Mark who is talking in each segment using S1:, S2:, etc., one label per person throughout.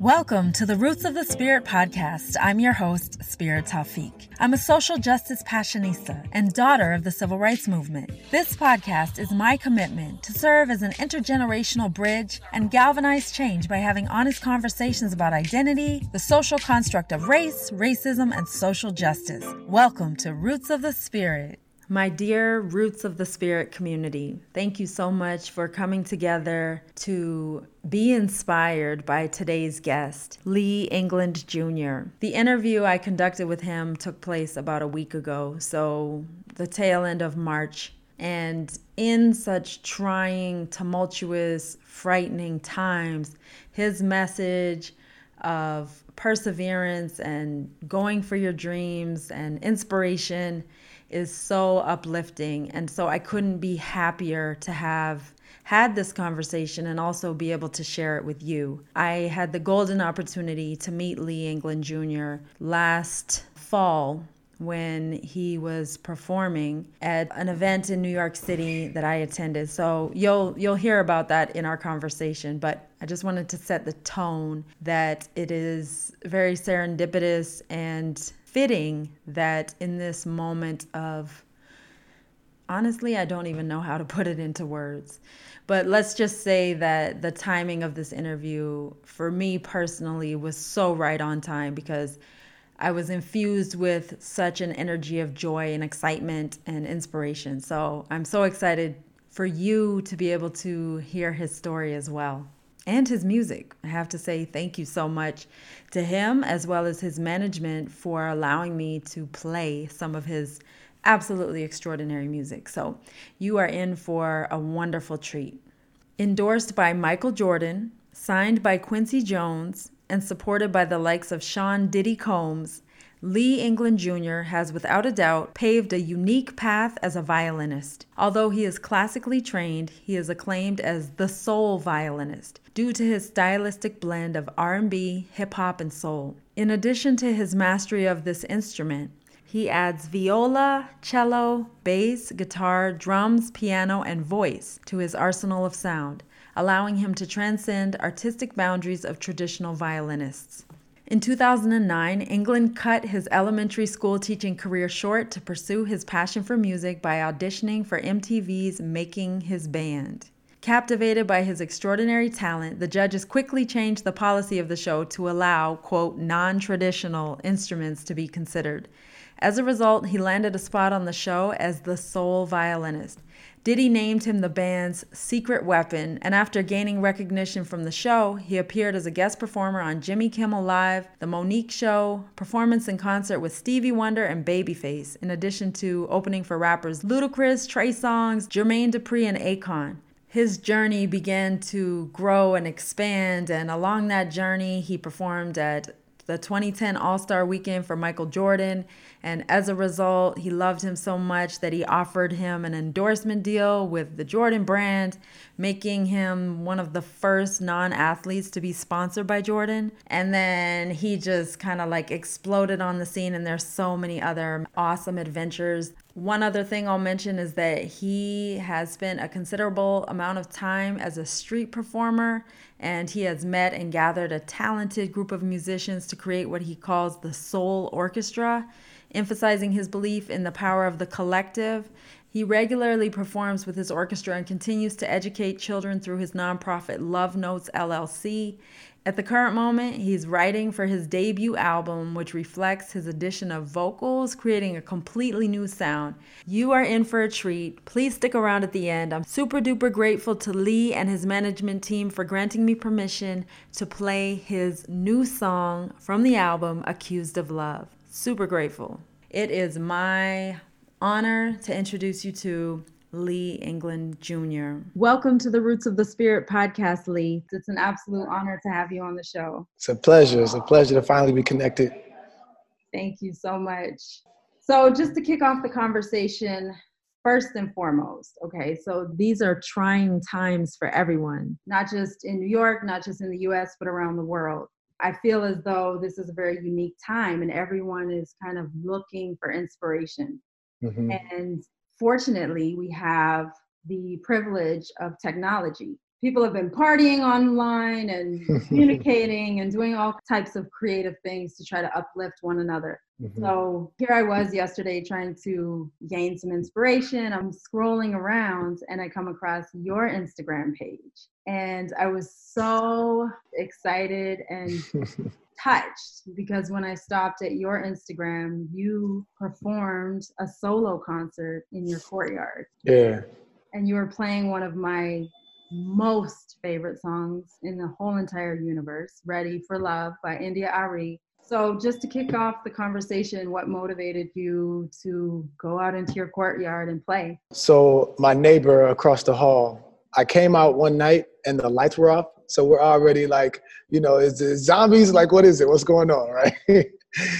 S1: Welcome to the Roots of the Spirit podcast. I'm your host, Spirit Taufik. I'm a social justice passionista and daughter of the civil rights movement. This podcast is my commitment to serve as an intergenerational bridge and galvanize change by having honest conversations about identity, the social construct of race, racism, and social justice. Welcome to Roots of the Spirit. My dear Roots of the Spirit community, thank you so much for coming together to be inspired by today's guest, Lee England Jr. The interview I conducted with him took place about a week ago, so the tail end of March. And in such trying, tumultuous, frightening times, his message of perseverance and going for your dreams and inspiration is so uplifting. And so I couldn't be happier to have had this conversation and also be able to share it with you. I had the golden opportunity to meet Lee England Jr. last fall when he was performing at an event in New York City that I attended. So you'll you'll hear about that in our conversation, but I just wanted to set the tone that it is very serendipitous and fitting that in this moment of honestly, I don't even know how to put it into words. But let's just say that the timing of this interview for me personally was so right on time because I was infused with such an energy of joy and excitement and inspiration. So I'm so excited for you to be able to hear his story as well and his music. I have to say thank you so much to him as well as his management for allowing me to play some of his absolutely extraordinary music. So you are in for a wonderful treat. Endorsed by Michael Jordan, signed by Quincy Jones, and supported by the likes of Sean Diddy Combs, Lee England Jr. has without a doubt paved a unique path as a violinist. Although he is classically trained, he is acclaimed as the soul violinist due to his stylistic blend of R&B, hip hop, and soul. In addition to his mastery of this instrument, he adds viola, cello, bass, guitar, drums, piano, and voice to his arsenal of sound, allowing him to transcend artistic boundaries of traditional violinists. In 2009, England cut his elementary school teaching career short to pursue his passion for music by auditioning for MTV's Making His Band. Captivated by his extraordinary talent, the judges quickly changed the policy of the show to allow, quote, non traditional instruments to be considered. As a result, he landed a spot on the show as the sole violinist. Diddy named him the band's secret weapon, and after gaining recognition from the show, he appeared as a guest performer on Jimmy Kimmel Live, The Mo'Nique Show, performance in concert with Stevie Wonder and Babyface, in addition to opening for rappers Ludacris, Trey Songz, Jermaine Dupri, and Akon. His journey began to grow and expand, and along that journey, he performed at the 2010 All Star Weekend for Michael Jordan. And as a result, he loved him so much that he offered him an endorsement deal with the Jordan brand, making him one of the first non athletes to be sponsored by Jordan. And then he just kind of like exploded on the scene, and there's so many other awesome adventures. One other thing I'll mention is that he has spent a considerable amount of time as a street performer and he has met and gathered a talented group of musicians to create what he calls the Soul Orchestra emphasizing his belief in the power of the collective. He regularly performs with his orchestra and continues to educate children through his nonprofit Love Notes LLC. At the current moment, he's writing for his debut album, which reflects his addition of vocals, creating a completely new sound. You are in for a treat. Please stick around at the end. I'm super duper grateful to Lee and his management team for granting me permission to play his new song from the album, Accused of Love. Super grateful. It is my honor to introduce you to Lee England Jr. Welcome to the Roots of the Spirit podcast, Lee. It's an absolute honor to have you on the show.
S2: It's a pleasure. It's a pleasure to finally be connected.
S1: Thank you so much. So, just to kick off the conversation, first and foremost, okay, so these are trying times for everyone, not just in New York, not just in the US, but around the world. I feel as though this is a very unique time and everyone is kind of looking for inspiration. Mm-hmm. And fortunately, we have the privilege of technology. People have been partying online and communicating and doing all types of creative things to try to uplift one another. Mm-hmm. So here I was yesterday trying to gain some inspiration. I'm scrolling around and I come across your Instagram page. And I was so excited and touched because when I stopped at your Instagram, you performed a solo concert in your courtyard.
S2: Yeah.
S1: And you were playing one of my most favorite songs in the whole entire universe, Ready for Love by India.Arie. So, just to kick off the conversation, what motivated you to go out into your courtyard and play?
S2: So, my neighbor across the hall, I came out one night and the lights were off. So, we're already like, you know, is it zombies? Like, what is it? What's going on? Right.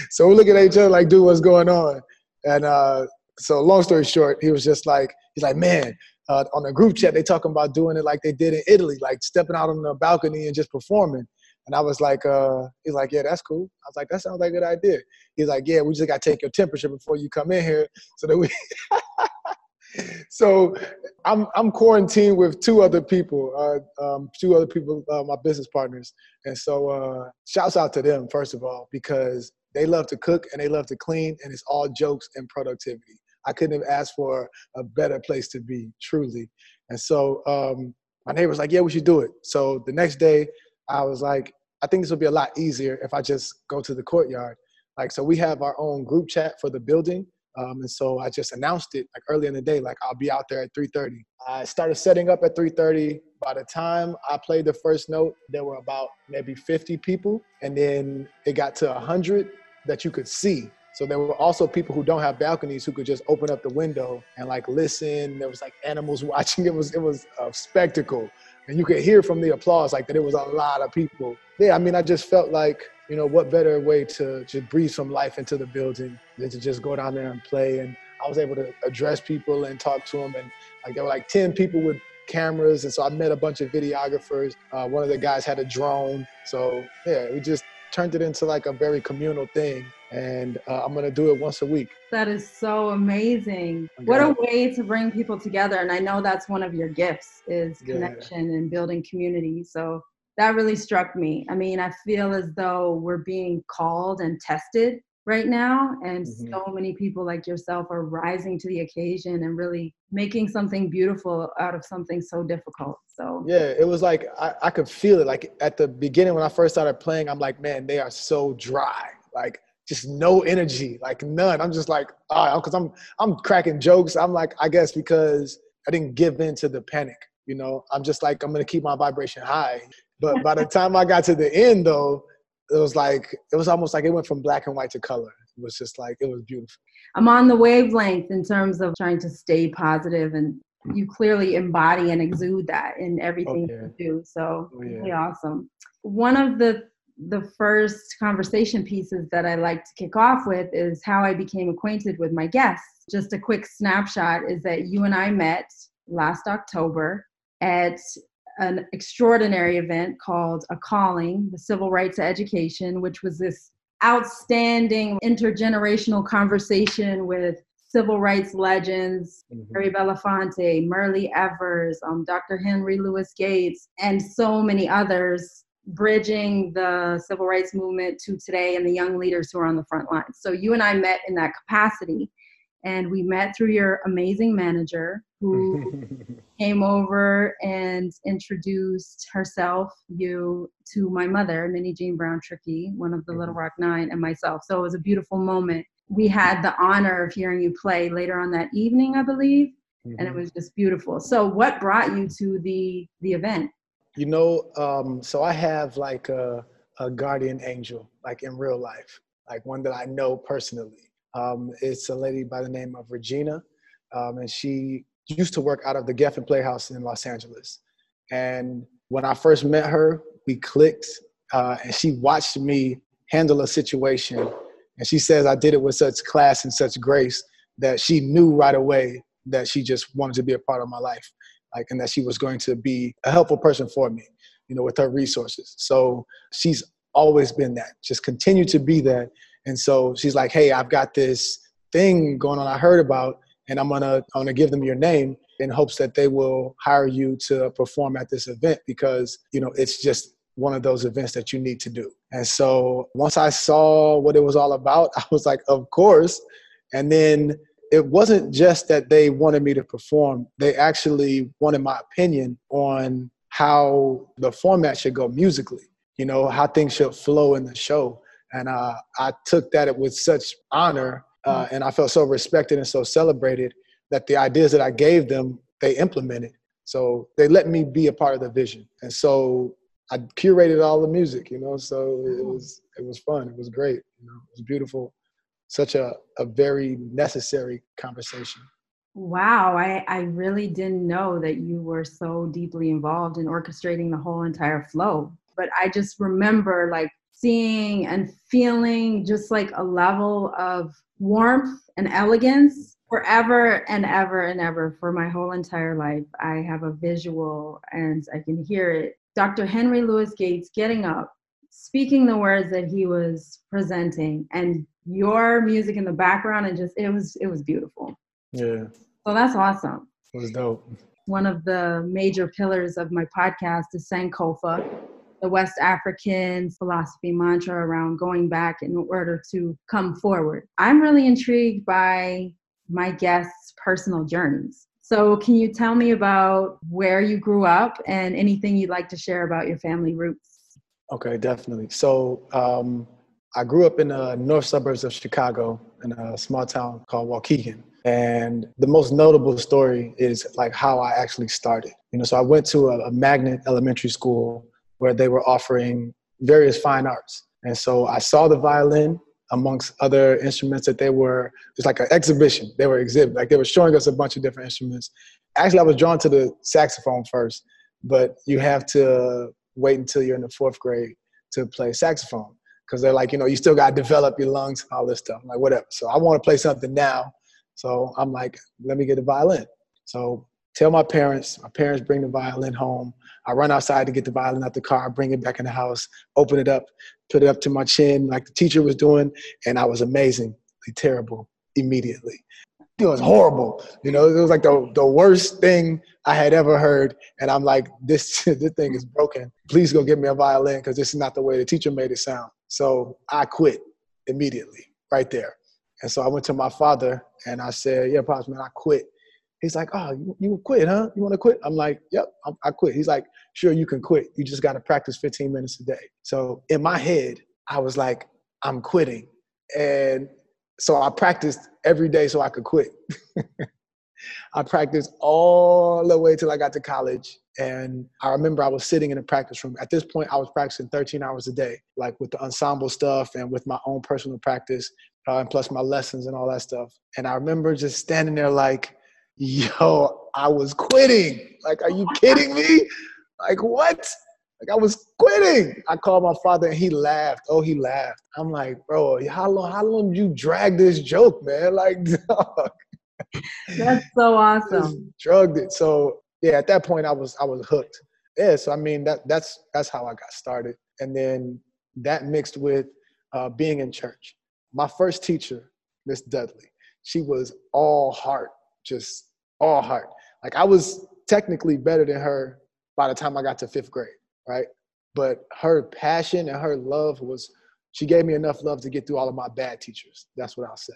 S2: so, we're looking at each other like, dude, what's going on? And uh, so, long story short, he was just like, he's like, man, uh, on the group chat, they talking about doing it like they did in Italy, like stepping out on the balcony and just performing. And I was like, uh, he's like, yeah, that's cool. I was like, that sounds like a good idea. He's like, yeah, we just got to take your temperature before you come in here so that we. so I'm I'm quarantined with two other people, uh, um, two other people, uh, my business partners, and so uh, shouts out to them first of all because they love to cook and they love to clean, and it's all jokes and productivity. I couldn't have asked for a better place to be, truly. And so um, my neighbor was like, "Yeah, we should do it." So the next day, I was like, "I think this will be a lot easier if I just go to the courtyard." Like, so we have our own group chat for the building. Um, and so I just announced it like early in the day, like I'll be out there at 3:30. I started setting up at 3:30. By the time I played the first note, there were about maybe 50 people, and then it got to 100 that you could see. So there were also people who don't have balconies who could just open up the window and like listen. There was like animals watching. It was it was a spectacle, and you could hear from the applause like that. It was a lot of people. Yeah, I mean, I just felt like you know what better way to just breathe some life into the building than to just go down there and play. And I was able to address people and talk to them. And like there were like ten people with cameras, and so I met a bunch of videographers. Uh, one of the guys had a drone, so yeah, we just turned it into like a very communal thing and uh, I'm gonna do it once a week.
S1: That is so amazing. Okay. What a way to bring people together. And I know that's one of your gifts is connection yeah. and building community. So that really struck me. I mean, I feel as though we're being called and tested right now, and mm-hmm. so many people like yourself are rising to the occasion and really making something beautiful out of something so difficult. So
S2: yeah, it was like I, I could feel it. Like at the beginning when I first started playing, I'm like, man, they are so dry. Like just no energy, like none. I'm just like, ah, because I'm I'm cracking jokes. I'm like, I guess because I didn't give in to the panic. You know, I'm just like, I'm gonna keep my vibration high. But by the time I got to the end, though, it was like it was almost like it went from black and white to color. It was just like it was beautiful.
S1: I'm on the wavelength in terms of trying to stay positive and you clearly embody and exude that in everything oh, yeah. you do. So oh, yeah. really awesome. One of the the first conversation pieces that I like to kick off with is how I became acquainted with my guests. Just a quick snapshot is that you and I met last October at an extraordinary event called A Calling, the Civil Rights Education, which was this outstanding intergenerational conversation with civil rights legends, mm-hmm. Harry Belafonte, Myrlie Evers, um, Dr. Henry Louis Gates, and so many others bridging the civil rights movement to today and the young leaders who are on the front lines. So you and I met in that capacity. And we met through your amazing manager who came over and introduced herself, you, to my mother, Minnijean Brown Trickey, one of the Little mm-hmm. Rock Nine, and myself. So it was a beautiful moment. We had the honor of hearing you play later on that evening, I believe, and it mm-hmm. was just beautiful. So, what brought you to the the event?
S2: You know, um, so I have like a, a, guardian angel, like in real life, like one that I know personally. Um, it's a lady by the name of Regina, um, and she used to work out of the Geffen Playhouse in Los Angeles. And when I first met her, we clicked, uh, and she watched me handle a situation. And she says I did it with such class and such grace that she knew right away that she just wanted to be a part of my life like and that she was going to be a helpful person for me you know with her resources so she's always been that just continue to be that and so she's like hey i've got this thing going on i heard about and i'm gonna i'm gonna give them your name in hopes that they will hire you to perform at this event because, you know, it's just one of those events that you need to do. And so once I saw what it was all about, I was like, of course. And then it wasn't just that they wanted me to perform, they actually wanted my opinion on how the format should go musically, you know, how things should flow in the show. And uh, I took that with such honor uh, mm. and I felt so respected and so celebrated that the ideas that I gave them, they implemented. So they let me be a part of the vision. And so I curated all the music, you know, so it was it was fun. It was great. You know, it was beautiful. Such a, a very necessary conversation.
S1: Wow, I, I really didn't know that you were so deeply involved in orchestrating the whole entire flow. But I just remember like seeing and feeling just like a level of warmth and elegance forever and ever and ever for my whole entire life. I have a visual and I can hear it. Dr. Henry Louis Gates getting up, speaking the words that he was presenting, and your music in the background, and just it was it was beautiful.
S2: Yeah.
S1: So that's awesome.
S2: It was dope.
S1: One of the major pillars of my podcast is Sankofa, the West African philosophy mantra around going back in order to come forward. I'm really intrigued by my guests' personal journeys. So, can you tell me about where you grew up and anything you'd like to share about your family roots?
S2: Okay, definitely. So, um, I grew up in the north suburbs of Chicago in a small town called Waukegan. And the most notable story is like how I actually started. You know, so I went to a, a magnet elementary school where they were offering various fine arts. And so I saw the violin amongst other instruments that they were, it's like an exhibition. They were exhibit, like they were showing us a bunch of different instruments. Actually, I was drawn to the saxophone first, but you have to wait until you're in the fourth grade to play saxophone because they're like, you know, you still got to develop your lungs and all this stuff. I'm like, whatever. So I want to play something now. So I'm like, let me get a violin. So tell my parents, my parents bring the violin home. I run outside to get the violin out the car, bring it back in the house, open it up, put it up to my chin like the teacher was doing, and I was amazingly terrible immediately. It was horrible. You know, it was like the, the worst thing I had ever heard. And I'm like, this, this thing is broken. Please go get me a violin because this is not the way the teacher made it sound. So I quit immediately right there. And so I went to my father and I said, yeah, Pops, man, I quit. He's like, oh, you, you quit, huh? You want to quit? I'm like, yep, I'm, I quit. He's like, sure, you can quit. You just got to practice 15 minutes a day. So in my head, I was like, I'm quitting. And so I practiced every day so I could quit. I practiced all the way till I got to college. And I remember I was sitting in a practice room. At this point, I was practicing 13 hours a day, like with the ensemble stuff and with my own personal practice, uh, and plus my lessons and all that stuff. And I remember just standing there like, yo, I was quitting. Like, are you kidding me? Like, what? Like, I was quitting. I called my father and he laughed. Oh, he laughed. I'm like, bro, how long, how long did you drag this joke, man? Like, dog.
S1: That's so awesome.
S2: drugged it. So yeah, at that point I was I was hooked. Yeah, so I mean that that's that's how I got started. And then that mixed with uh, being in church. My first teacher, Miss Dudley, she was all heart, just all heart. Like I was technically better than her by the time I got to fifth grade, right? But her passion and her love was, she gave me enough love to get through all of my bad teachers. That's what I'll say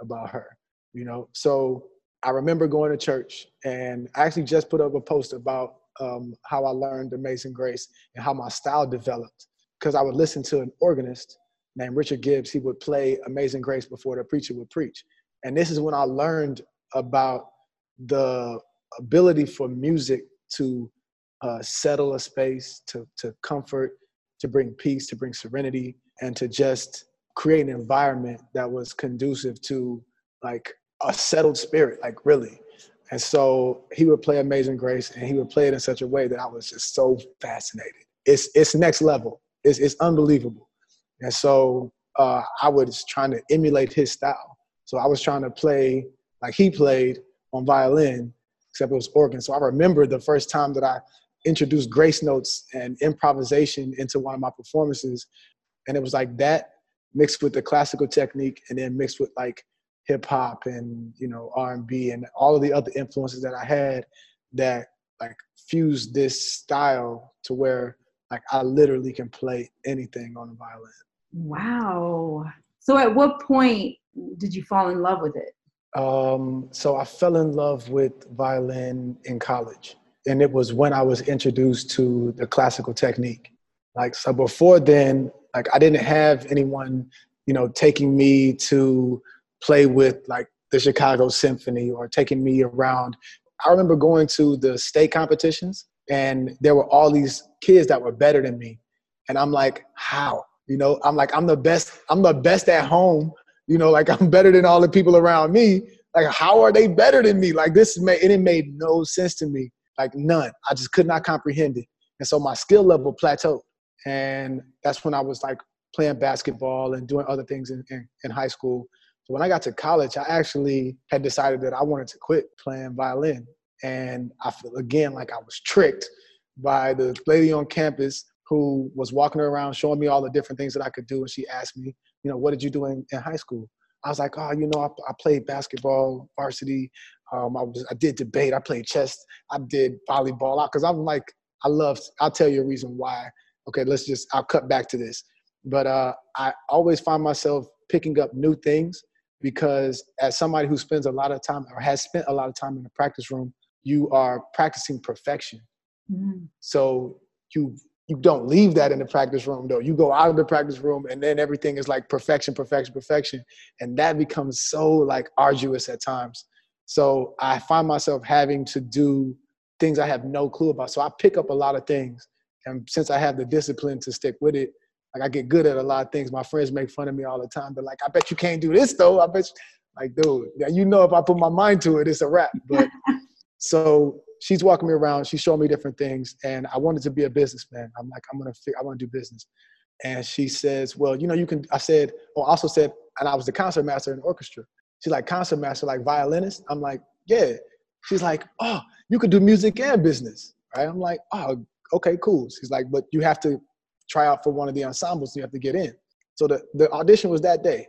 S2: about her, you know? So I remember going to church and I actually just put up a post about um, how I learned Amazing Grace and how my style developed. Because I would listen to an organist named Richard Gibbs. He would play Amazing Grace before the preacher would preach. And this is when I learned about the ability for music to uh, settle a space, to, to comfort, to bring peace, to bring serenity, and to just create an environment that was conducive to like a settled spirit, like really. And so he would play Amazing Grace and he would play it in such a way that I was just so fascinated. It's, it's next level. It's, it's unbelievable. And so uh, I was trying to emulate his style. So I was trying to play like he played on violin, except it was organ. So I remember the first time that I introduced grace notes and improvisation into one of my performances. And it was like that mixed with the classical technique and then mixed with like hip hop and you know R and B and all of the other influences that I had that like fused this style to where like I literally can play anything on the violin.
S1: Wow. So at what point did you fall in love with it?
S2: Um, so I fell in love with violin in college. And it was when I was introduced to the classical technique. Like so before then, like I didn't have anyone, you know, taking me to play with like the Chicago Symphony or taking me around. I remember going to the state competitions and there were all these kids that were better than me. And I'm like, how? You know, I'm like, I'm the best, I'm the best at home. You know, like I'm better than all the people around me. Like, how are they better than me? Like this made it made no sense to me. Like none. I just could not comprehend it. And so my skill level plateaued. And that's when I was like playing basketball and doing other things in, in, in high school. When I got to college, I actually had decided that I wanted to quit playing violin. And I feel again like I was tricked by the lady on campus who was walking around showing me all the different things that I could do. And she asked me, you know, what did you do in, in high school? I was like, oh, you know, I, I played basketball, varsity. Um, I was, I did debate. I played chess. I did volleyball. Because I'm like, I love. I'll tell you a reason why. Okay, let's just. I'll cut back to this. But uh, I always find myself picking up new things because as somebody who spends a lot of time or has spent a lot of time in the practice room, you are practicing perfection. Mm-hmm. So you you don't leave that in the practice room though. You go out of the practice room and then everything is like perfection, perfection, perfection. And that becomes so like arduous at times. So I find myself having to do things I have no clue about. So I pick up a lot of things. And since I have the discipline to stick with it, like I get good at a lot of things. My friends make fun of me all the time. They're like, I bet you can't do this though. I bet you. like, dude, you know if I put my mind to it, it's a wrap. But so she's walking me around. She's showing me different things, and I wanted to be a businessman. I'm like, I'm gonna, I want to do business. And she says, well, you know, you can. I said, oh, or also said, and I was the concert master in the orchestra. She's like, concert master, like violinist. I'm like, yeah. She's like, oh, you could do music and business, right? I'm like, oh, okay, cool. She's like, but you have to try out for one of the ensembles. You have to get in. So the, the audition was that day.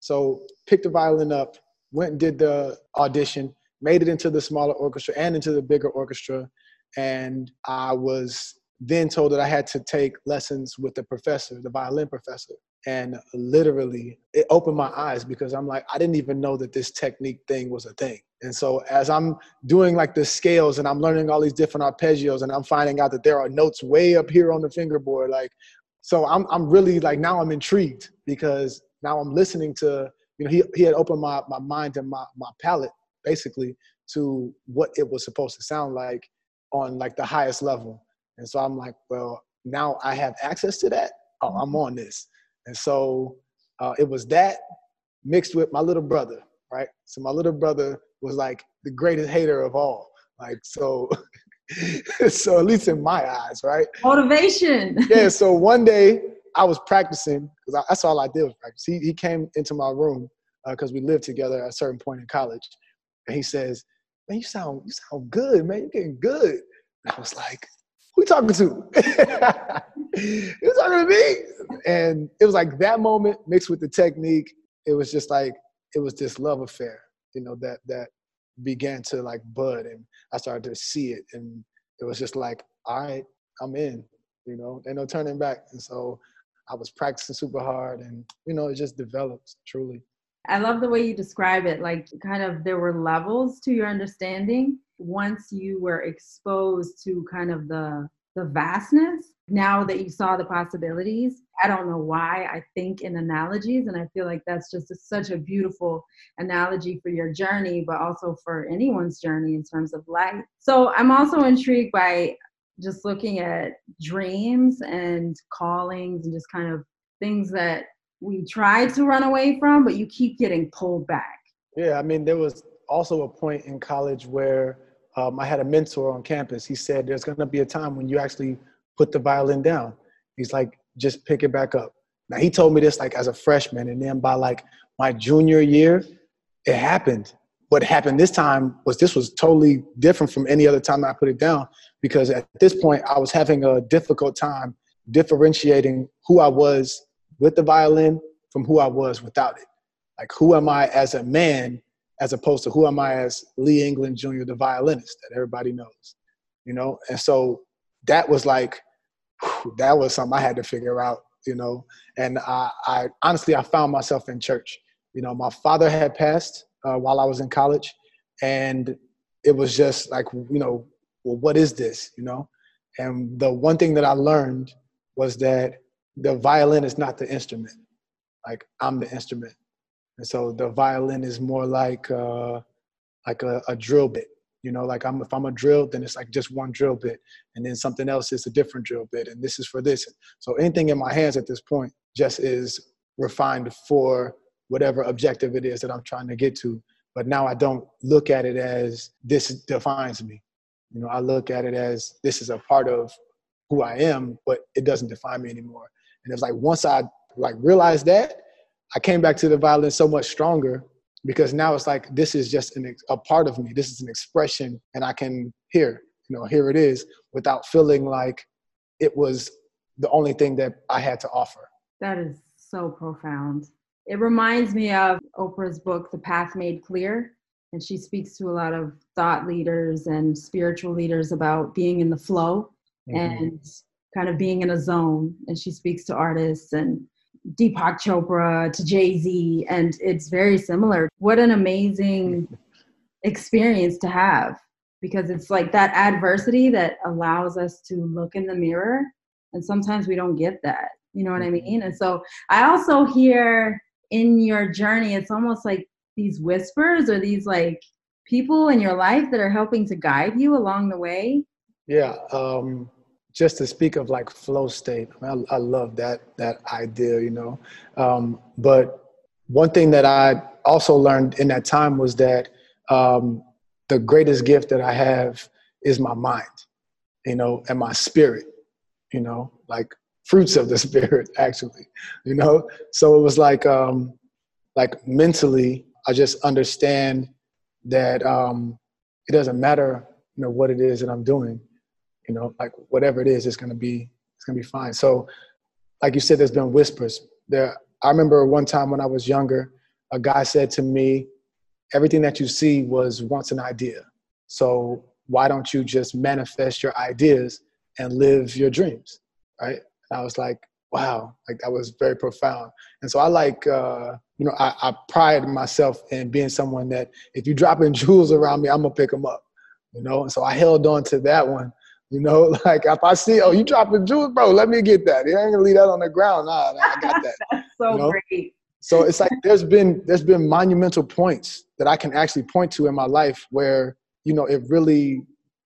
S2: So picked the violin up, went and did the audition, made it into the smaller orchestra and into the bigger orchestra. And I was then told that I had to take lessons with the professor, the violin professor. And literally, it opened my eyes because I'm like, I didn't even know that this technique thing was a thing. And so, as I'm doing like the scales and I'm learning all these different arpeggios, and I'm finding out that there are notes way up here on the fingerboard, like, so I'm, I'm really like, now I'm intrigued because now I'm listening to, you know, he, he had opened my, my mind and my, my palate basically to what it was supposed to sound like on like the highest level. And so I'm like, well, now I have access to that. Oh, I'm mm-hmm. on this. And so uh, it was that mixed with my little brother, right? So my little brother was like the greatest hater of all. Like so, so at least in my eyes, right?
S1: Motivation.
S2: yeah. So one day I was practicing because that's all I did was practice. He he came into my room because uh, we lived together at a certain point in college, and he says, "Man, you sound you sound good, man. You're getting good." And I was like, "Who you talking to?" you talking to me? And it was like that moment mixed with the technique. It was just like it was this love affair, you know, that that began to like bud, and I started to see it, and it was just like, all right, I'm in, you know, ain't no turning back. And so I was practicing super hard, and you know, it just developed truly.
S1: I love the way you describe it. Like, kind of, there were levels to your understanding once you were exposed to kind of the the vastness. Now that you saw the possibilities, I don't know why I think in analogies, and I feel like that's just a, such a beautiful analogy for your journey, but also for anyone's journey in terms of life. So I'm also intrigued by just looking at dreams and callings and just kind of things that we try to run away from, but you keep getting pulled back.
S2: Yeah, I mean, there was also a point in college where um, I had a mentor on campus. He said, There's going to be a time when you actually put the violin down. He's like, Just pick it back up. Now, he told me this like as a freshman, and then by like my junior year, it happened. What happened this time was this was totally different from any other time I put it down because at this point I was having a difficult time differentiating who I was with the violin from who I was without it. Like, who am I as a man, as opposed to who am I as Lee England Jr., the violinist that everybody knows, you know? And so that was like, that was something I had to figure out, you know? And I, I honestly, I found myself in church. You know, my father had passed uh, while I was in college, and it was just like, you know, well, what is this, you know? And the one thing that I learned was that the violin is not the instrument. Like I'm the instrument. And so the violin is more like uh, like a, a drill bit. You know, like I'm if I'm a drill, then it's like just one drill bit, and then something else is a different drill bit, and this is for this. So anything in my hands at this point just is refined for whatever objective it is that I'm trying to get to. But now I don't look at it as this defines me. You know, I look at it as this is a part of who I am, but it doesn't define me anymore. And it's like once I like realized that, I came back to the violin so much stronger because now it's like this is just an, a part of me. This is an expression, and I can hear, you know, here it is without feeling like it was the only thing that I had to offer.
S1: That is so profound. It reminds me of Oprah's book, The Path Made Clear. And she speaks to a lot of thought leaders and spiritual leaders about being in the flow mm-hmm. and kind of being in a zone. And she speaks to artists and Deepak Chopra to Jay Z, and it's very similar. What an amazing experience to have because it's like that adversity that allows us to look in the mirror, and sometimes we don't get that. You know what I mm-hmm. mean? And so I also hear in your journey, it's almost like these whispers or these like people in your life that are helping to guide you along the way.
S2: Yeah. Um just to speak of like flow state, I, mean, I, I love that that idea, you know. Um, but one thing that I also learned in that time was that um, the greatest gift that I have is my mind, you know, and my spirit, you know, like fruits of the spirit, actually, you know. So it was like, um, like mentally, I just understand that um, it doesn't matter, you know, what it is that I'm doing you know, like whatever it is, it's gonna be it's gonna be fine. So, like you said, there's been whispers. There, I remember one time when I was younger, a guy said to me, "Everything that you see was once an idea. So why don't you just manifest your ideas and live your dreams?" Right? And I was like, "Wow!" Like that was very profound. And so I like. Uh, you know, I, I pride myself in being someone that if you dropping jewels around me, I'm gonna pick them up. You know, and so I held on to that one you know, like if I see, oh, you dropping jewels, bro, let me get that. You ain't gonna leave that on the ground. Nah, nah I got that.
S1: That's so you know? great.
S2: So it's like there's been there's been monumental points that I can actually point to in my life where you know it really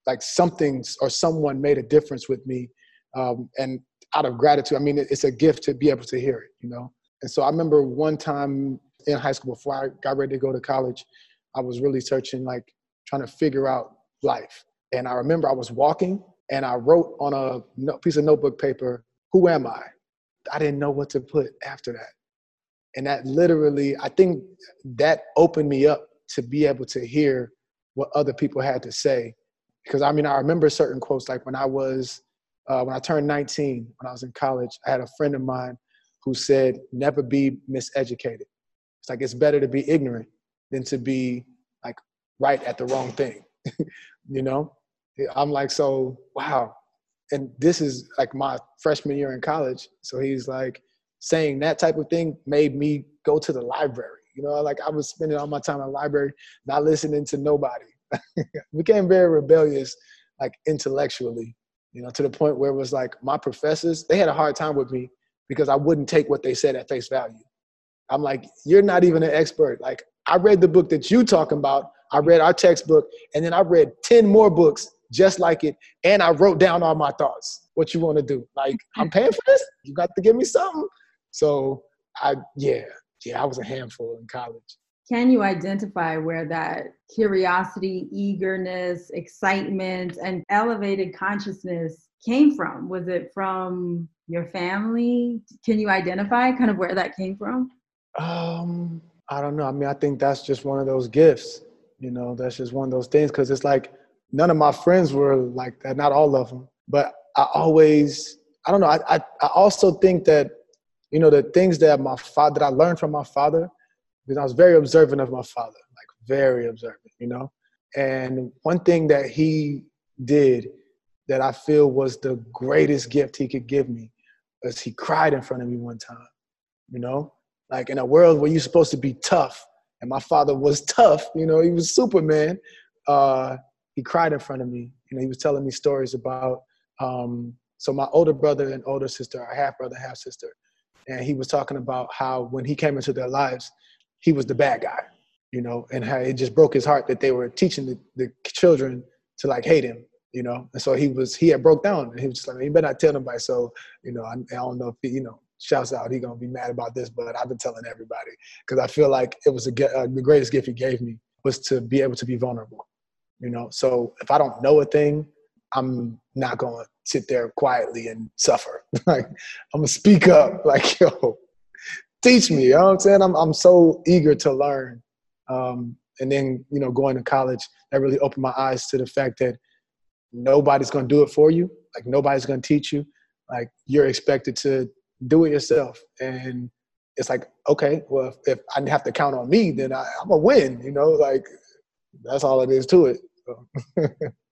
S2: like something or someone made a difference with me, um, and out of gratitude, I mean it's a gift to be able to hear it, you know. And so I remember one time in high school before I got ready to go to college, I was really searching, like trying to figure out life. And I remember I was walking and I wrote on a piece of notebook paper, Who am I? I didn't know what to put after that. And that literally, I think that opened me up to be able to hear what other people had to say. Because I mean, I remember certain quotes like when I was, uh, when I turned 19, when I was in college, I had a friend of mine who said, never be miseducated. It's like it's better to be ignorant than to be like right at the wrong thing, you know? I'm like, so wow. And this is like my freshman year in college. So he's like saying that type of thing made me go to the library. You know, like I was spending all my time in the library, not listening to nobody. Became very rebellious, like intellectually, you know, to the point where it was like my professors, they had a hard time with me because I wouldn't take what they said at face value. I'm like, you're not even an expert. Like, I read the book that you talking about. I read our textbook, and then I read 10 more books just like it. And I wrote down all my thoughts. What you want to do? Like, I'm paying for this. You got to give me something. So I, yeah, yeah, I was a handful in college.
S1: Can you identify where that curiosity, eagerness, excitement, and elevated consciousness came from? Was it from your family? Can you identify kind of where that came from?
S2: Um, I don't know. I mean, I think that's just one of those gifts. You know, that's just one of those things because it's like none of my friends were like that, not all of them. But I always, I don't know, I, I, I also think that, you know, the things that my father, that I learned from my father, because I was very observant of my father, like very observant, you know. And one thing that he did that I feel was the greatest gift he could give me was he cried in front of me one time, you know, like in a world where you're supposed to be tough, and my father was tough, you know, he was Superman. Uh, he cried in front of me. You know, he was telling me stories about. Um, so my older brother and older sister, a half brother, half sister, and he was talking about how when he came into their lives, he was the bad guy, you know, and how it just broke his heart that they were teaching the, the children to like hate him, you know. And so he was he had broke down and he was just like, you better not tell nobody. So, you know, I, I don't know if he, you know, shouts out, he gonna be mad about this, but I've been telling everybody because I feel like it was a, uh, the greatest gift he gave me was to be able to be vulnerable, you know. So if I don't know a thing, I'm not gonna sit there quietly and suffer. like I'm gonna speak up. Like yo, teach me. You know what I'm saying? I'm I'm so eager to learn. Um, and then you know, going to college, that really opened my eyes to the fact that nobody's gonna do it for you. Like nobody's gonna teach you. Like you're expected to do it yourself. And it's like, okay, well, if, if I have to count on me, then I, I'm a win. You know, like that's all it is to it. So.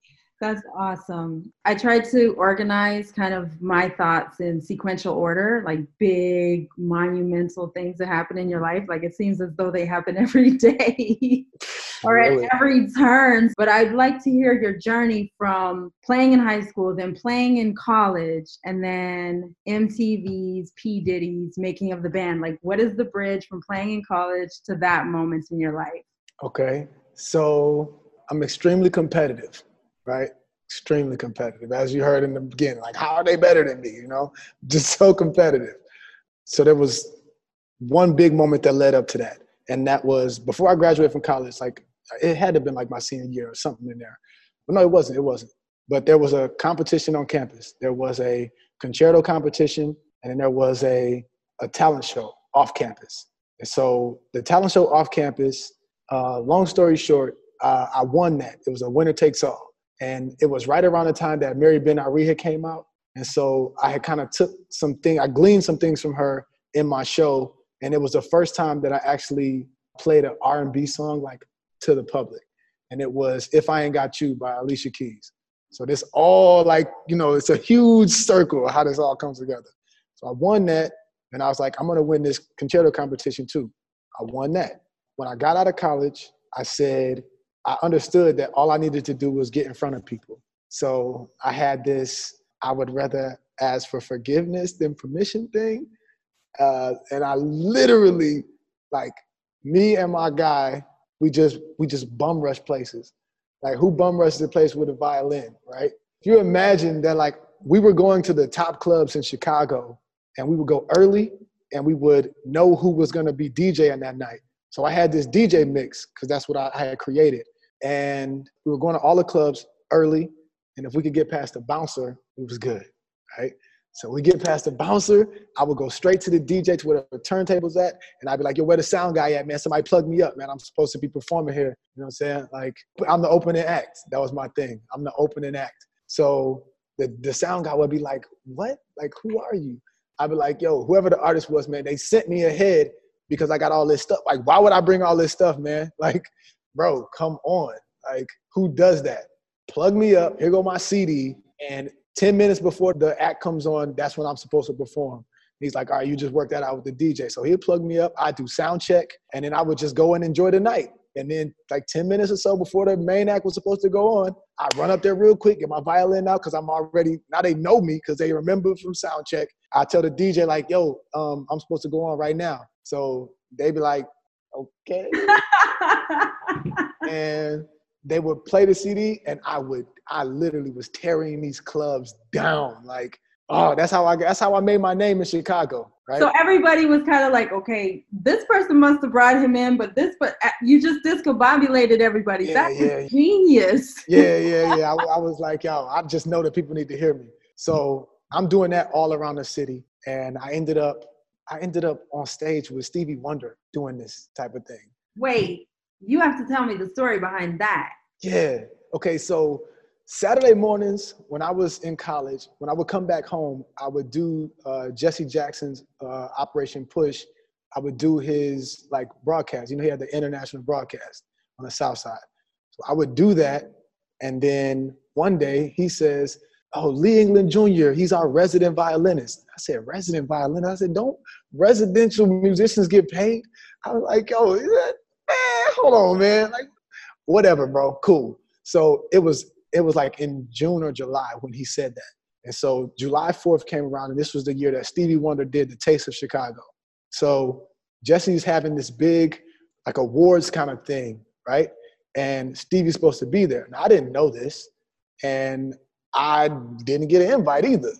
S1: That's awesome. I tried to organize kind of my thoughts in sequential order, like big monumental things that happen in your life. Like it seems as though they happen every day or really? at every turn. But I'd like to hear your journey from playing in high school, then playing in college, and then MTV's, P. Diddy's, making of the band. Like, what is the bridge from playing in college to that moment in your life?
S2: Okay. So I'm extremely competitive right? Extremely competitive, as you heard in the beginning. Like, how are they better than me? You know, just so competitive. So there was one big moment that led up to that, and that was before I graduated from college. Like, it had to have been like my senior year or something in there. But no, it wasn't. It wasn't. But there was a competition on campus. There was a concerto competition, and then there was a a talent show off campus. And so the talent show off campus. Uh, long story short, uh, I won that. It was a winner takes all. And it was right around the time that Miri Ben-Ari came out. And so I had kind of took something, I gleaned some things from her in my show. And it was the first time that I actually played an R&B song like to the public. And it was If I Ain't Got You by Alicia Keys. So this all like, you know, it's a huge circle how this all comes together. So I won that and I was like, I'm gonna win this concerto competition too. I won that. When I got out of college, I said, I understood that all I needed to do was get in front of people. So I had this, I would rather ask for forgiveness than permission thing. Uh, and I literally, like, me and my guy, we just we just bum rush places. Like who bum rushes a place with a violin, right? If you imagine that like we were going to the top clubs in Chicago and we would go early and we would know who was gonna be DJing that night. So I had this DJ mix because that's what I, I had created. And we were going to all the clubs early. And if we could get past the bouncer, it was good, right? So we get past the bouncer, I would go straight to the DJ to where the turntable's at, and I'd be like, yo, where the sound guy at, man? Somebody plug me up, man. I'm supposed to be performing here. You know what I'm saying? Like, I'm the opening act. That was my thing. I'm the opening act. So the, the sound guy would be like, what? Like, who are you? I'd be like, yo, whoever the artist was, man, they sent me ahead because I got all this stuff. Like, why would I bring all this stuff, man? Like, bro, come on. Like, who does that? Plug me up. Here go my CD. And 10 minutes before the act comes on, that's when I'm supposed to perform. He's like, all right, you just work that out with the DJ. So he'd plug me up. I do sound check, and then I would just go and enjoy the night. And then, like 10 minutes or so before the main act was supposed to go on, I run up there real quick, get my violin out because I'm already, now they know me because they remember from sound check. I tell the DJ, like, yo, um, I'm supposed to go on right now. So they be like, okay. and they would play the CD, and I would, I literally was tearing these clubs down. Like, oh, that's how I, that's how I made my name in Chicago. Right?
S1: So everybody was kind of like, okay, this person must have brought him in, but this, but uh, you just discombobulated everybody. Yeah, that's yeah. genius.
S2: Yeah, yeah, yeah. I, I was like, yo, I just know that people need to hear me. So I'm doing that all around the city, and I ended up I ended up on stage with Stevie Wonder doing this type of thing.
S1: Wait, you have to tell me the story behind that.
S2: Yeah. Okay. So Saturday mornings when I was in college, when I would come back home, I would do uh, Jesse Jackson's uh, Operation Push I would do his like broadcast. You know, he had the international broadcast on the South Side. So I would do that, and then one day he says, "Oh, Lee England Jr. He's our resident violinist." I said, "Resident violinist?" I said, "Don't residential musicians get paid?" I was like, "Yo, man, hold on, man. Like, whatever, bro. Cool." So it was it was like in June or July when he said that. And so July 4th came around, and this was the year that Stevie Wonder did the Taste of Chicago. So Jesse's having this big, like awards kind of thing, right? And Stevie's supposed to be there. Now I didn't know this, and I didn't get an invite either.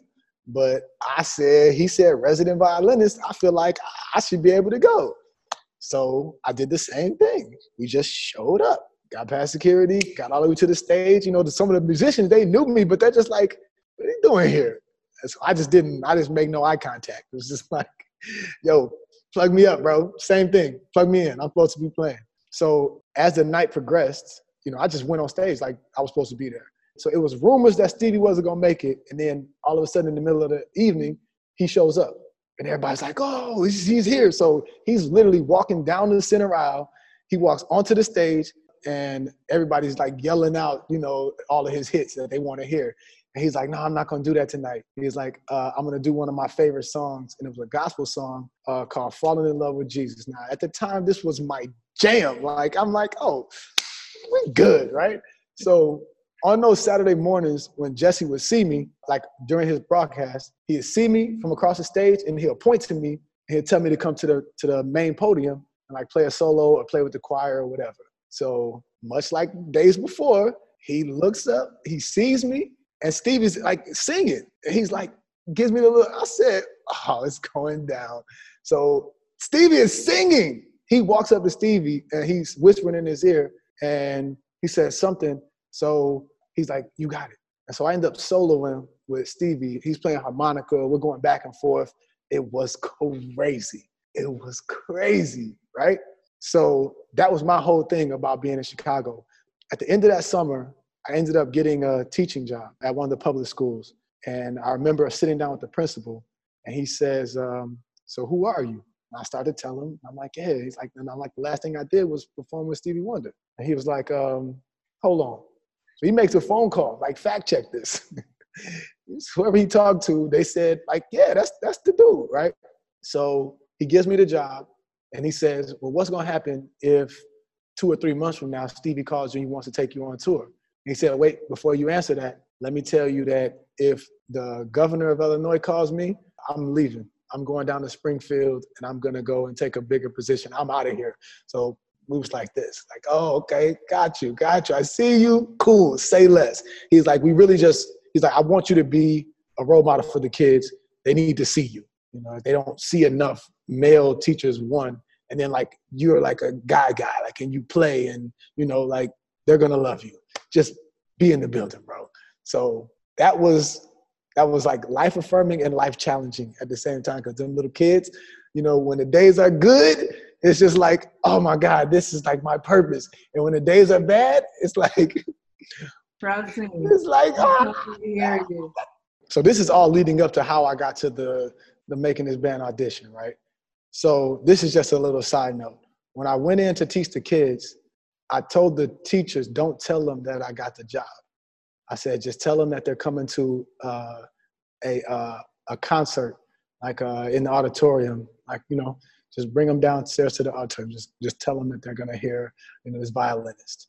S2: But I said, he said, resident violinist, I feel like I should be able to go. So I did the same thing. We just showed up, got past security, got all the way to the stage. You know, some of the musicians, they knew me, but they're just like, what are you doing here? So I just didn't, I just make no eye contact. It was just like, yo, plug me up, bro. Same thing, plug me in. I'm supposed to be playing. So as the night progressed, you know, I just went on stage like I was supposed to be there. So it was rumors that Stevie wasn't gonna make it, and then all of a sudden in the middle of the evening, he shows up, and everybody's like, "Oh, he's, he's here!" So he's literally walking down the center aisle. He walks onto the stage, and everybody's like yelling out, you know, all of his hits that they want to hear. And he's like, no, I'm not to do that tonight. He's like, uh, I'm to do one of my favorite songs. And it was a gospel song uh, called Falling in Love with Jesus. Now, at the time, this was my jam. Like, I'm like, oh, we good, right? So on those Saturday mornings when Jesse would see me, like during his broadcast, he'd see me from across the stage and he'll point to me and he'll tell me to come to the to the main podium and like play a solo or play with the choir or whatever. So much like days before, he looks up, he sees me, and Stevie's like singing. And he's like, gives me the look. I said, oh, it's going down. So Stevie is singing. He walks up to Stevie and he's whispering in his ear and he says something. So he's like, you got it. And so I end up soloing with Stevie. He's playing harmonica. We're going back and forth. It was crazy. It was crazy, right? So that was my whole thing about being in Chicago. At the end of that summer, I ended up getting a teaching job at one of the public schools. And I remember sitting down with the principal, and he says, um, So who are you? And I started telling him, I'm like, Yeah. He's like, And I'm like, The last thing I did was perform with Stevie Wonder. And he was like, um, Hold on. He makes a phone call, like, fact check this. Whoever he talked to, they said, like, yeah, that's that's the dude, right? So he gives me the job and he says, Well, what's gonna happen if two or three months from now Stevie calls you and he wants to take you on tour? And He said, wait, before you answer that, let me tell you that if the governor of Illinois calls me, I'm leaving. I'm going down to Springfield and I'm gonna go and take a bigger position. I'm out of here. So moves like this, like, oh, okay, got you, got you. I see you. Cool. Say less. He's like, we really just. He's like, I want you to be a role model for the kids. They need to see you. You know, they don't see enough male teachers. One, and then like you're like a guy guy, like, and you play, and you know, like they're gonna love you just be in the building, bro. So that was that was like life affirming and life challenging at the same time because them little kids, you know, when the days are good, it's just like, oh my God, this is like my purpose. And when the days are bad, it's like It's like oh. So this is all leading up to how I got to the the making this band audition, right? So this is just a little side note. When I went in to teach the kids, I told the teachers, don't tell them that I got the job. I said, just tell them that they're coming to uh, a uh, a concert, like uh, in the auditorium, like you know, just bring them downstairs to the auditorium. Just just tell them that they're gonna hear you know this violinist.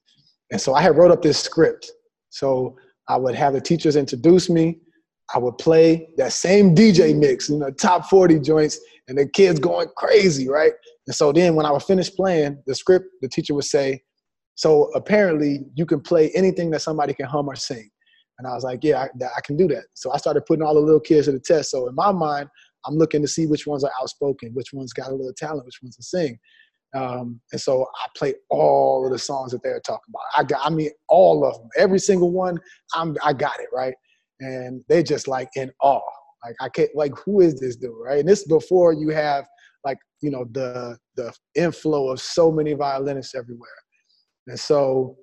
S2: And so I had wrote up this script. So I would have the teachers introduce me. I would play that same DJ mix, you know, top 40 joints, and the kids going crazy, right? And so then when I would finish playing the script, the teacher would say, so apparently, you can play anything that somebody can hum or sing. And I was like, yeah, I, I, can do that. So I started putting all the little kids to the test. So in my mind, I'm looking to see which ones are outspoken, which ones got a little talent, which ones to sing. Um, and so I play all of the songs that they're talking about. I got, I mean, all of them, every single one. I'm, I got it right, and they're just like in awe. Like I can't, like who is this dude, right? And this before you have like you know the the inflow of so many violinists everywhere. And so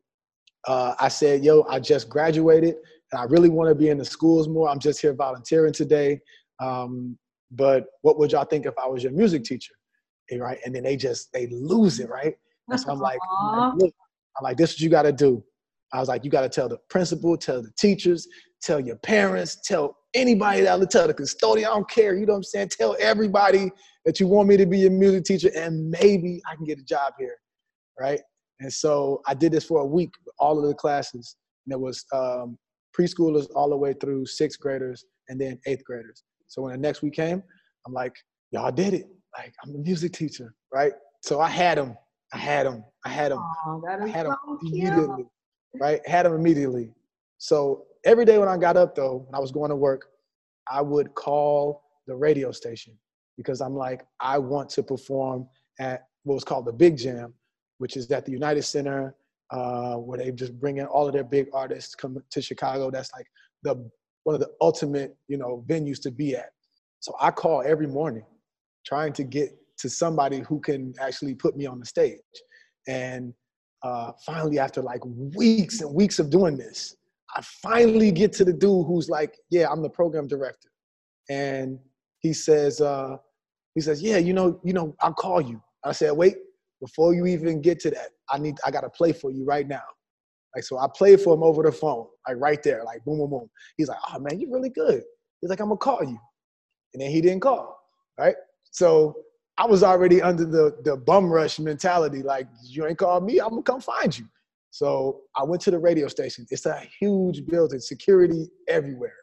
S2: uh, I said, yo, I just graduated and I really want to be in the schools more. I'm just here volunteering today. Um, but what would y'all think if I was your music teacher? right? And then they just they lose it, right? And so I'm like, I'm like, I'm like, this is what you got to do. I was like, you got to tell the principal, tell the teachers, tell your parents, tell anybody that will tell the custodian. I don't care. You know what I'm saying? Tell everybody that you want me to be a music teacher, and maybe I can get a job here, right? And so I did this for a week, all of the classes, and it was um, preschoolers all the way through sixth graders and then eighth graders. So when the next week came, I'm like, y'all did it. Like I'm a music teacher, right? So I had them. I had them. I had them.
S1: Oh,
S2: I had
S1: so
S2: them
S1: cute.
S2: immediately, right? Had them immediately. So every day when I got up though, when I was going to work, I would call the radio station because I'm like, I want to perform at what was called the Big Jam, which is at the United Center, uh, where they just bring in all of their big artists come to Chicago. That's like the one of the ultimate, you know, venues to be at. So I call every morning, trying to get to somebody who can actually put me on the stage. And uh, finally, after like weeks and weeks of doing this, I finally get to the dude who's like, "Yeah, I'm the program director," and he says, uh, "He says, yeah, you know, you know, I'll call you." I said, "Wait, before you even get to that, I need, I gotta play for you right now." Like, so I played for him over the phone, like right there, like boom, boom, boom. He's like, "Oh man, you're really good." He's like, "I'm gonna call you," and then he didn't call, right? So I was already under the the bum rush mentality, like you ain't called me, I'm gonna come find you. So I went to the radio station. It's a huge building, security everywhere.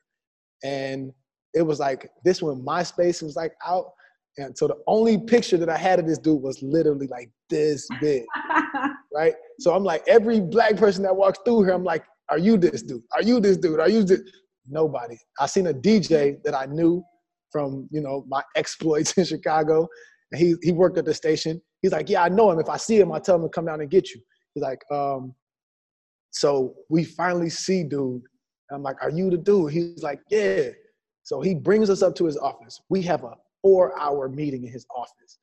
S2: And it was like this when MySpace was like out. And so the only picture that I had of this dude was literally like this big, right? So I'm like, every black person that walks through here, I'm like, are you this dude? Are you this dude? Are you this? Nobody. I seen a DJ that I knew from, you know, my exploits in Chicago. And he, he worked at the station. He's like, yeah, I know him. If I see him, I tell him to come down and get you. He's like, um, so we finally see dude. I'm like, are you the dude? He's like, yeah. So he brings us up to his office. We have a four hour meeting in his office.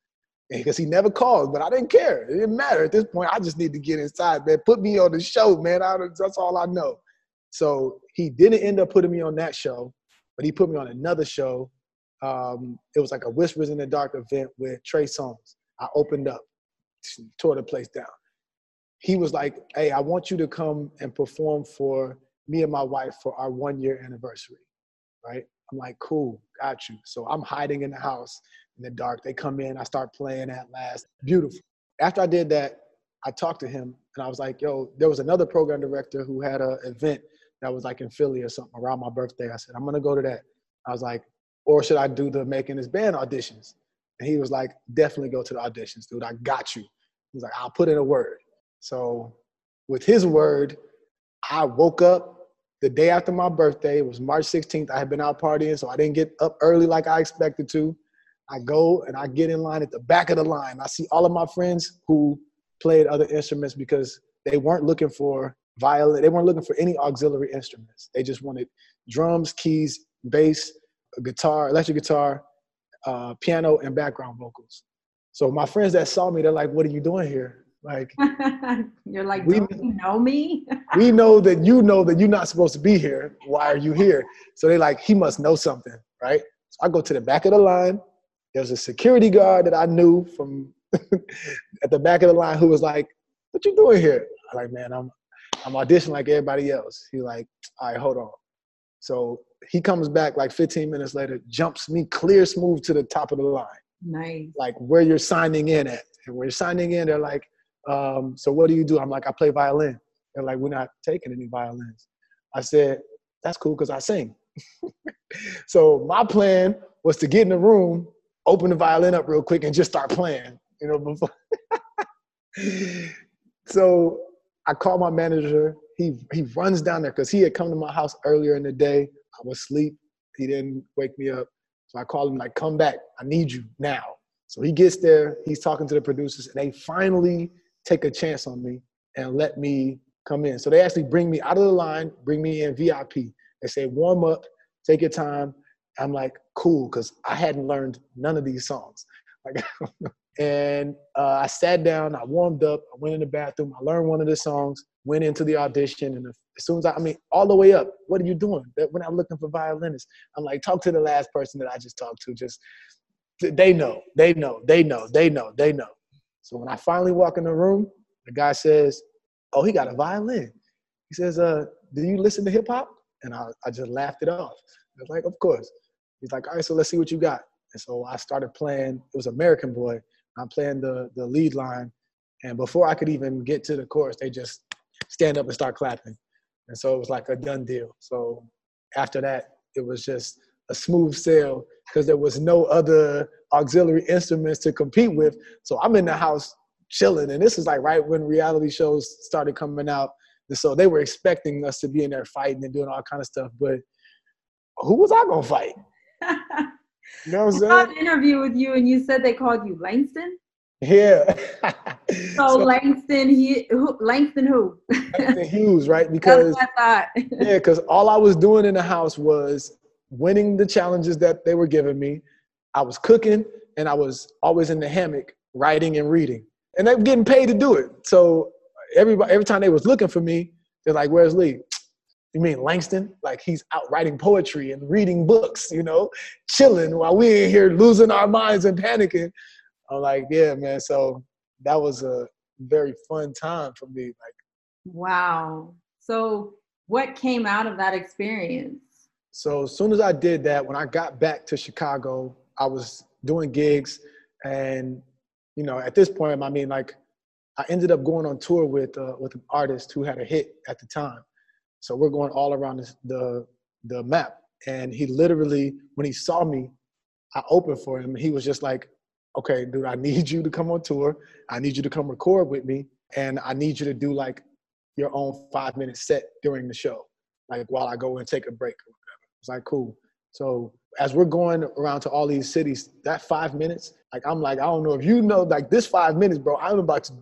S2: Because he never called, but I didn't care. It didn't matter at this point. I just need to get inside, man. Put me on the show, man. I, that's all I know. So he didn't end up putting me on that show, but he put me on another show. Um, it was like a Whispers in the Dark event with Trey Songz. I opened up, tore the place down he was like, "Hey, I want you to come and perform for me and my wife for our one year anniversary." Right? I'm like, "Cool, got you." So I'm hiding in the house in the dark. They come in, I start playing at last. Beautiful. After I did that, I talked to him and I was like, "Yo, there was another program director who had an event that was like in Philly or something around my birthday." I said, "I'm gonna go to that." I was like, "Or should I do the making this band auditions?" And he was like, "Definitely go to the auditions, dude. I got you." He was like, "I'll put in a word." So, with his word, I woke up the day after my birthday. It was March 16th. I had been out partying, so I didn't get up early like I expected to. I go and I get in line at the back of the line. I see all of my friends who played other instruments because they weren't looking for violin. They weren't looking for any auxiliary instruments. They just wanted drums, keys, bass, guitar, electric guitar, uh, piano, and background vocals. So my friends that saw me, they're like, "What are you doing here?" Like
S1: You're like,
S2: We-
S1: don't you know me?
S2: we know that you know that you're not supposed to be here. Why are you here? So they like, he must know something, right? So I go to the back of the line. There's a security guard that I knew from at the back of the line who was like, "What you doing here?" I'm like, man, I'm I'm auditioning like everybody else. He's like, all right, hold on. So he comes back like 15 minutes later, jumps me clear smooth to the top of the line.
S1: nice.
S2: like where you're signing in at. And when you're signing in, they're like, um, so what do you do? I'm like, I play violin. They're like, we're not taking any violins. I said, that's cool because I sing. so my plan was to get in the room, open the violin up real quick, and just start playing. You know, before. so I called my manager. He he runs down there because he had come to my house earlier in the day. I was asleep. He didn't wake me up. So I called him like, come back. I need you now. So he gets there. He's talking to the producers, and they finally take a chance on me and let me come in. So they actually bring me out of the line, bring me in VIP. They say, warm up, take your time. I'm like, cool, because I hadn't learned none of these songs. Like, and uh, I sat down, I warmed up, I went in the bathroom, I learned one of the songs, went into the audition, and as soon as I, I mean, all the way up, what are you doing? We're not looking for violinists. I'm like, talk to the last person that I just talked to. Just they know, they know, they know, they know, they know. So when I finally walk in the room, the guy says, "Oh, he got a violin." He says, "Uh, do you listen to hip hop?" And I, I just laughed it off. I was like, "Of course." He's like, "All right, so let's see what you got." And so I started playing. It was American Boy. I'm playing the the lead line, and before I could even get to the chorus, they just stand up and start clapping. And so it was like a done deal. So after that, it was just a smooth sail because there was no other auxiliary instruments to compete with. So I'm in the house chilling, and this is like right when reality shows started coming out. And so they were expecting us to be in there fighting and doing all kind of stuff. But who was I gonna fight?
S1: you know what I'm saying? I an interview with you, and you said they called you Langston.
S2: Yeah.
S1: so, so, Langston, he, who, Langston who?
S2: Langston Hughes, right? Because yeah, because all I was doing in the house was winning the challenges that they were giving me. I was cooking, and I was always in the hammock writing and reading, and they were getting paid to do it. So everybody, every time they was looking for me, they're like, "Where's Lee?" You mean Langston? Like he's out writing poetry and reading books, you know, chilling while we in here losing our minds and panicking. I'm like, yeah, man. So that was a very fun time for me. Like,
S1: wow. So what came out of that experience?
S2: So as soon as I did that, when I got back to Chicago, I was doing gigs, and you know, at this point, I mean, like, I ended up going on tour with uh, with an artist who had a hit at the time. So we're going all around the the, map, and he literally, when he saw me, I opened for him. He was just like, okay, dude, I need you to come on tour. I need you to come record with me. And I need you to do like your own five minute set during the show, like while I go and take a break. It's like, cool. So as we're going around to all these cities, that five minutes, like I'm like, I don't know if you know, like this five minutes, bro, I'm about to,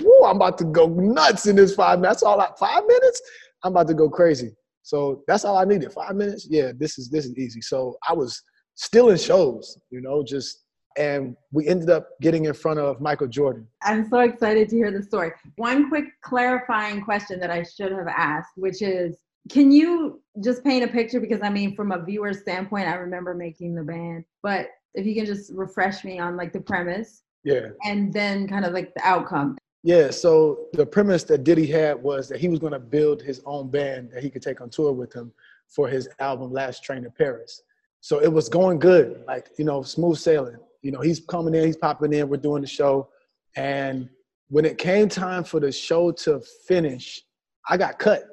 S2: whoo, I'm about to go nuts in this five minutes. That's all like five minutes. I'm about to go crazy. So that's all I needed. Five minutes. Yeah, this is this is easy. So I was still in shows, you know, just and we ended up getting in front of Michael Jordan.
S1: I'm so excited to hear the story. One quick clarifying question that I should have asked, which is can you just paint a picture? Because I mean, from a viewer standpoint, I remember making the band, but if you can just refresh me on like the premise.
S2: Yeah.
S1: And then kind of like the outcome.
S2: Yeah, so the premise that Diddy had was that he was going to build his own band that he could take on tour with him for his album Last Train to Paris. So it was going good, like, you know, smooth sailing you know, he's coming in, he's popping in, we're doing the show. And when it came time for the show to finish, I got cut,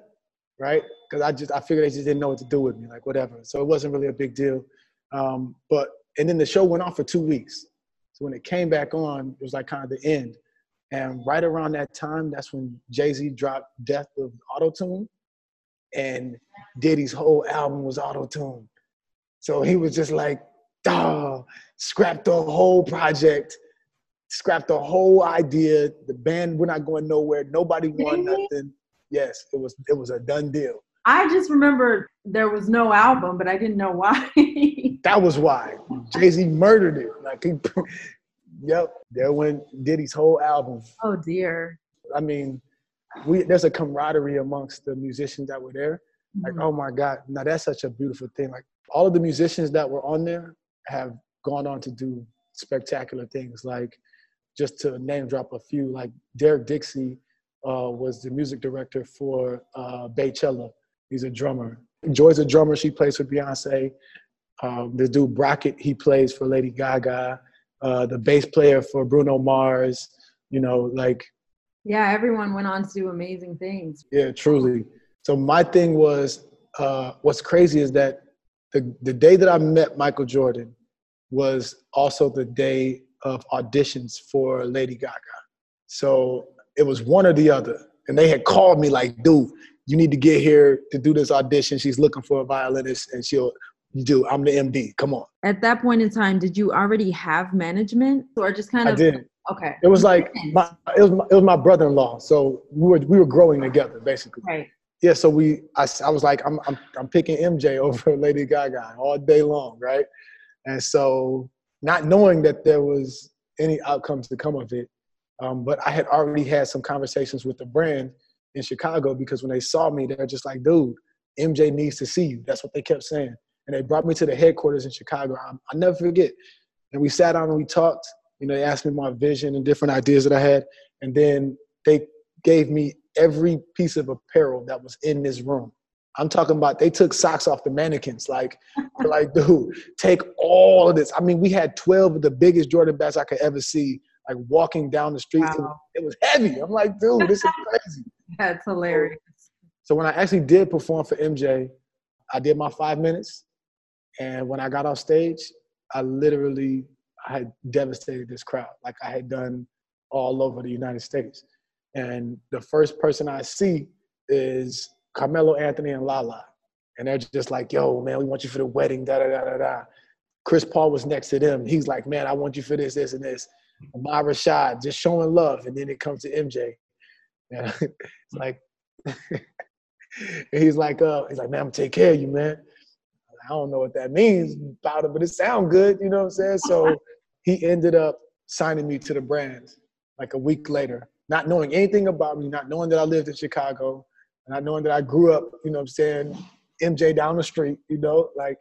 S2: right? Because I just I figured they just didn't know what to do with me, like whatever. So it wasn't really a big deal. Um, but and then the show went on for two weeks. So when it came back on, it was like kind of the end. And right around that time, that's when Jay Z dropped Death of Auto Tune, and Diddy's whole album was auto tune. So he was just like, oh, scrapped the whole project, scrapped the whole idea. The band we're not going nowhere. Nobody won nothing. Yes, it was it was a done deal.
S1: I just remember there was no album, but I didn't know why.
S2: that was why. Jay Z murdered it. Like he, yep, there went Diddy's whole album.
S1: Oh dear.
S2: I mean, we there's a camaraderie amongst the musicians that were there. Like, mm-hmm. oh my God, now that's such a beautiful thing. Like all of the musicians that were on there have gone on to do spectacular things. Like just to name drop a few, like Derek Dixie uh, was the music director for uh, Beychella. He's a drummer. Joy's a drummer. She plays for Beyonce. Um, the dude Brockett, he plays for Lady Gaga. Uh, the bass player for Bruno Mars. You know, like.
S1: Yeah, everyone went on to do amazing things.
S2: Yeah, truly. So my thing was, uh, what's crazy is that the the day that I met Michael Jordan, was also the day of auditions for Lady Gaga. So it was one or the other. And they had called me like, dude, you need to get here to do this audition. She's looking for a violinist and she'll you do. I'm the MD. Come on.
S1: At that point in time, did you already have management or just kind of
S2: I did.
S1: Okay.
S2: It was like my it was my, it was my brother-in-law. So we were we were growing together basically.
S1: Right.
S2: Yeah, so we I, I was like I'm I'm I'm picking MJ over Lady Gaga all day long, right? And so, not knowing that there was any outcomes to come of it, um, but I had already had some conversations with the brand in Chicago because when they saw me, they're just like, dude, MJ needs to see you. That's what they kept saying. And they brought me to the headquarters in Chicago. I, I never forget. And we sat down and we talked. You know, they asked me my vision and different ideas that I had. And then they gave me every piece of apparel that was in this room. I'm talking about they took socks off the mannequins. Like, like, dude, take all of this. I mean, we had 12 of the biggest Jordan bats I could ever see, like walking down the street. Wow. It, was heavy. I'm like, dude, this is crazy.
S1: That's hilarious.
S2: So, when I actually did perform for MJ, I did my five minutes. And when I got off stage, I literally I had devastated this crowd like I had done all over the United States. And the first person I see is Carmelo Anthony and Lala. And they're just like, yo, man, we want you for the wedding, da da da da da. Chris Paul was next to them. He's like, man, I want you for this, this, and this. Ahmad Rashad, just showing love. And then it comes to MJ. And it's like, he's like, uh, he's like, man, I'm gonna take care of you, man. I don't know what that means about it, but it sounds good, you know what I'm saying? So he ended up signing me to the brand like a week later, not knowing anything about me, not knowing that I lived in Chicago, and not knowing that I grew up, you know what I'm saying, MJ down the street, you know, like,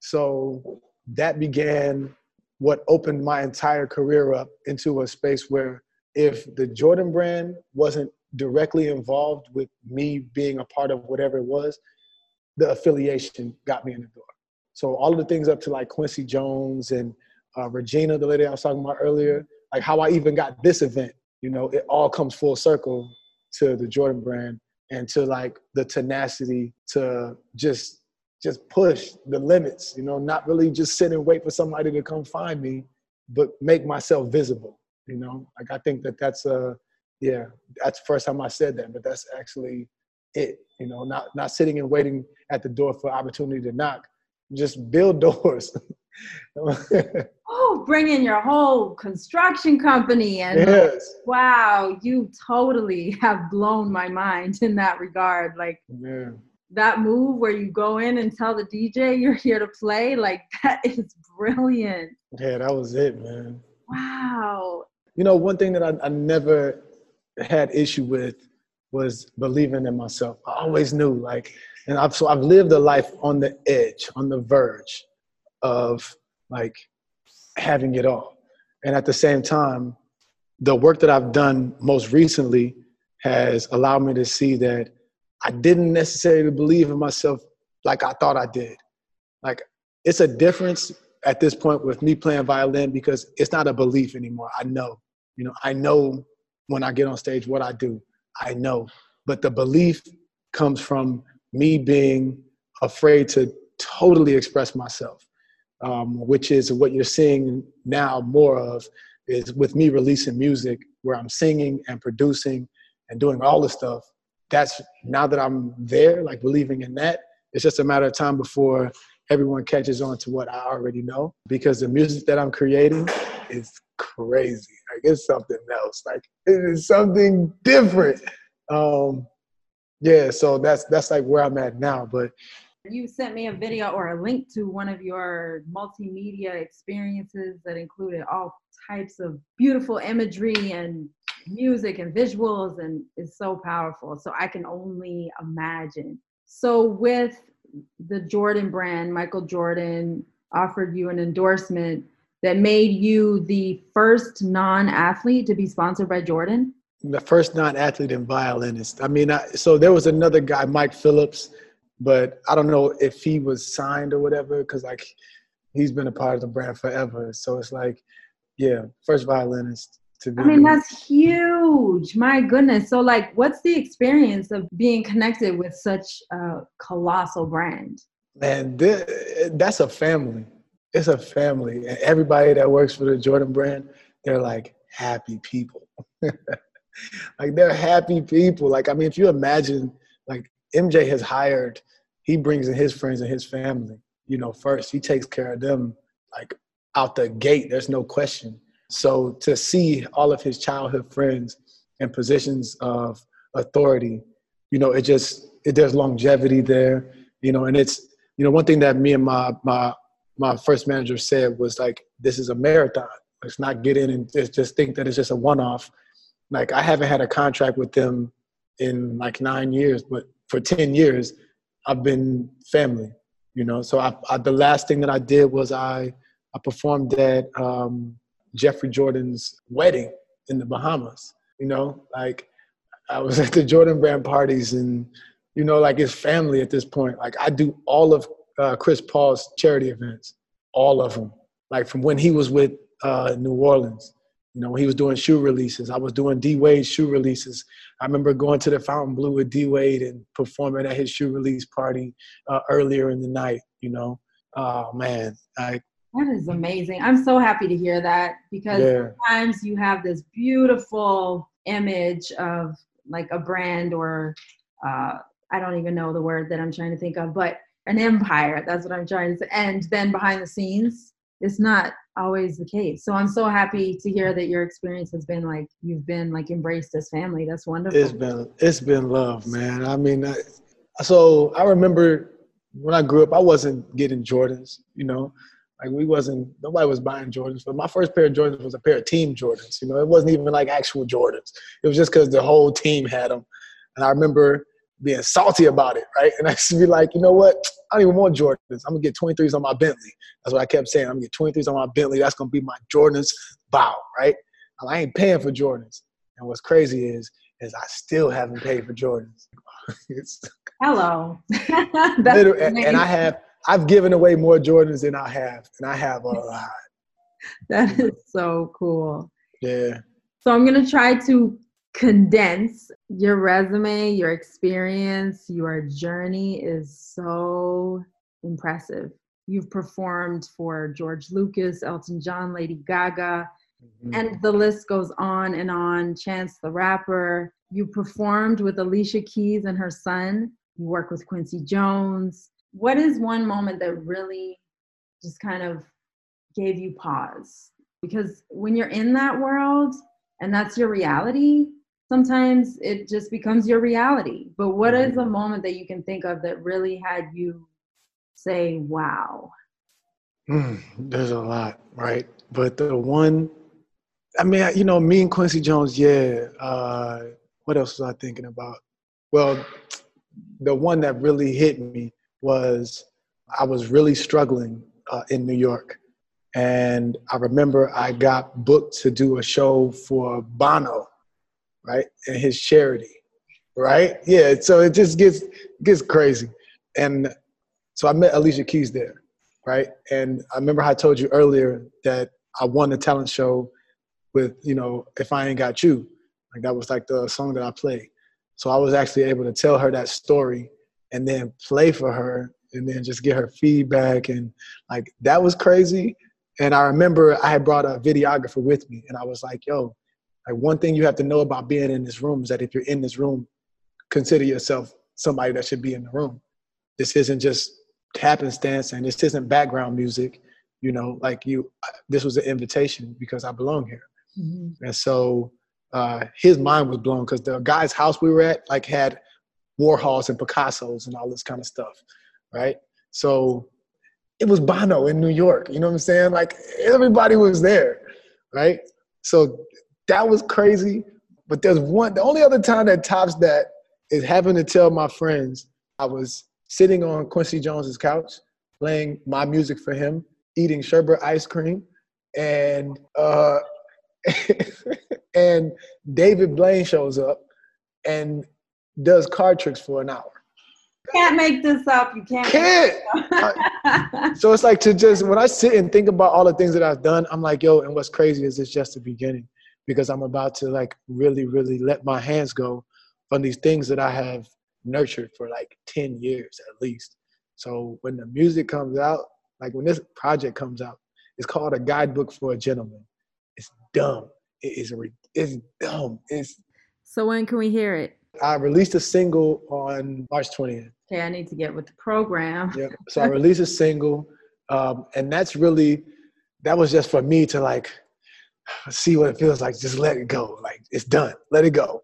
S2: so that began what opened my entire career up into a space where if the Jordan brand wasn't directly involved with me being a part of whatever it was, the affiliation got me in the door. So all of the things up to like Quincy Jones and uh, Regina, the lady I was talking about earlier, like how I even got this event, you know, it all comes full circle to the Jordan brand and to like the tenacity to just just push the limits, you know, not really just sit and wait for somebody to come find me, but make myself visible, you know. Like I think that that's a yeah, that's the first time I said that, but that's actually it, you know, not not sitting and waiting at the door for opportunity to knock, just build doors.
S1: oh, bring in your whole construction company and yes. wow, you totally have blown my mind in that regard. Like yeah. that move where you go in and tell the DJ you're here to play, like that is brilliant.
S2: Yeah, that was it, man.
S1: Wow.
S2: You know, one thing that I, I never had issue with was believing in myself. I always knew, like, and I've so I've lived a life on the edge, on the verge of like having it all. And at the same time, the work that I've done most recently has allowed me to see that I didn't necessarily believe in myself like I thought I did. Like it's a difference at this point with me playing violin because it's not a belief anymore. I know, you know, I know when I get on stage what I do. I know. But the belief comes from me being afraid to totally express myself, um, which is what you're seeing now more of is with me releasing music where I'm singing and producing and doing all the stuff. That's now that I'm there, like believing in that, it's just a matter of time before everyone catches on to what I already know because the music that I'm creating is crazy. Like it's something else. Like it is something different. Um, yeah, so that's that's like where I'm at now. But
S1: you sent me a video or a link to one of your multimedia experiences that included all types of beautiful imagery and music and visuals and it's so powerful so i can only imagine so with the jordan brand michael jordan offered you an endorsement that made you the first non-athlete to be sponsored by Jordan?
S2: The first non-athlete and violinist. I mean, I, so there was another guy, Mike Phillips, but I don't know if he was signed or whatever, because like he's been a part of the brand forever. So it's like, yeah, first violinist to be.
S1: I mean, that's huge. My goodness. So like, what's the experience of being connected with such a colossal brand?
S2: Man, that's a family it's a family, and everybody that works for the Jordan brand, they're like happy people. like they're happy people. Like I mean, if you imagine, like MJ has hired, he brings in his friends and his family. You know, first he takes care of them like out the gate. There's no question. So to see all of his childhood friends in positions of authority, you know, it just it, there's longevity there. You know, and it's you know one thing that me and my my my first manager said was like, this is a marathon. Let's not get in and just, think that it's just a one off. Like I haven't had a contract with them in like nine years, but for 10 years, I've been family, you know? So I, I, the last thing that I did was I I performed at um, Jeffrey Jordan's wedding in the Bahamas. You know, like I was at the Jordan Brand parties and, you know, like it's family at this point. Like I do all of uh, Chris Paul's charity events, all of them. Like from when he was with uh, New Orleans, you know, when he was doing shoe releases, I was doing D Wade shoe releases. I remember going to the Fontainebleau with D Wade and performing at his shoe release party uh, earlier in the night. You know, oh man, I
S1: that is amazing. I'm so happy to hear that because yeah. sometimes you have this beautiful image of like a brand or uh, I don't even know the word that I'm trying to think of, but an empire. That's what I'm trying to say. And then behind the scenes, it's not always the case. So I'm so happy to hear that your experience has been like you've been like embraced as family. That's wonderful.
S2: It's been it's been love, man. I mean, I, so I remember when I grew up, I wasn't getting Jordans. You know, like we wasn't nobody was buying Jordans. But my first pair of Jordans was a pair of team Jordans. You know, it wasn't even like actual Jordans. It was just because the whole team had them. And I remember being salty about it, right? And I used to be like, you know what? I don't even want Jordans. I'm gonna get 23s on my Bentley. That's what I kept saying. I'm gonna get 23s on my Bentley. That's gonna be my Jordans bow, right? I ain't paying for Jordans. And what's crazy is, is I still haven't paid for Jordans.
S1: Hello.
S2: and, and I have I've given away more Jordans than I have, and I have a lot.
S1: that is so cool.
S2: Yeah.
S1: So I'm gonna try to condense your resume, your experience, your journey is so impressive. You've performed for George Lucas, Elton John, Lady Gaga, mm-hmm. and the list goes on and on. Chance the Rapper. You performed with Alicia Keys and her son. You work with Quincy Jones what is one moment that really just kind of gave you pause? Because when you're in that world and that's your reality, sometimes it just becomes your reality. But what is a moment that you can think of that really had you say, wow?
S2: Mm, there's a lot, right? But the one, I mean, you know, me and Quincy Jones, yeah. Uh, what else was I thinking about? Well, the one that really hit me was I was really struggling uh, in New York. And I remember I got booked to do a show for Bono, right? And his charity, right? Yeah, so it just gets gets crazy. And so I met Alicia Keys there, right? And I remember I told you earlier that I won the talent show with, you know, If I Ain't Got You. Like that was like the song that I played. So I was actually able to tell her that story and then play for her and then just get her feedback and like that was crazy and i remember i had brought a videographer with me and i was like yo like one thing you have to know about being in this room is that if you're in this room consider yourself somebody that should be in the room this isn't just happenstance and this isn't background music you know like you this was an invitation because i belong here mm-hmm. and so uh, his mind was blown because the guy's house we were at like had Warhols and Picasso's and all this kind of stuff, right? So it was Bono in New York. You know what I'm saying? Like everybody was there, right? So that was crazy. But there's one, the only other time that tops that is having to tell my friends I was sitting on Quincy Jones's couch, playing my music for him, eating sherbet ice cream, and uh, and David Blaine shows up, and does card tricks for an hour.
S1: Can't make this up. You can't.
S2: Can't. so it's like to just when I sit and think about all the things that I've done, I'm like, yo, and what's crazy is it's just the beginning because I'm about to like really, really let my hands go from these things that I have nurtured for like 10 years at least. So when the music comes out, like when this project comes out, it's called a guidebook for a gentleman. It's dumb. It is it's dumb. It's
S1: so when can we hear it?
S2: I released a single on March 20th.
S1: Okay, I need to get with the program.
S2: yeah. So I released a single, um, and that's really that was just for me to like see what it feels like. Just let it go. Like it's done. Let it go.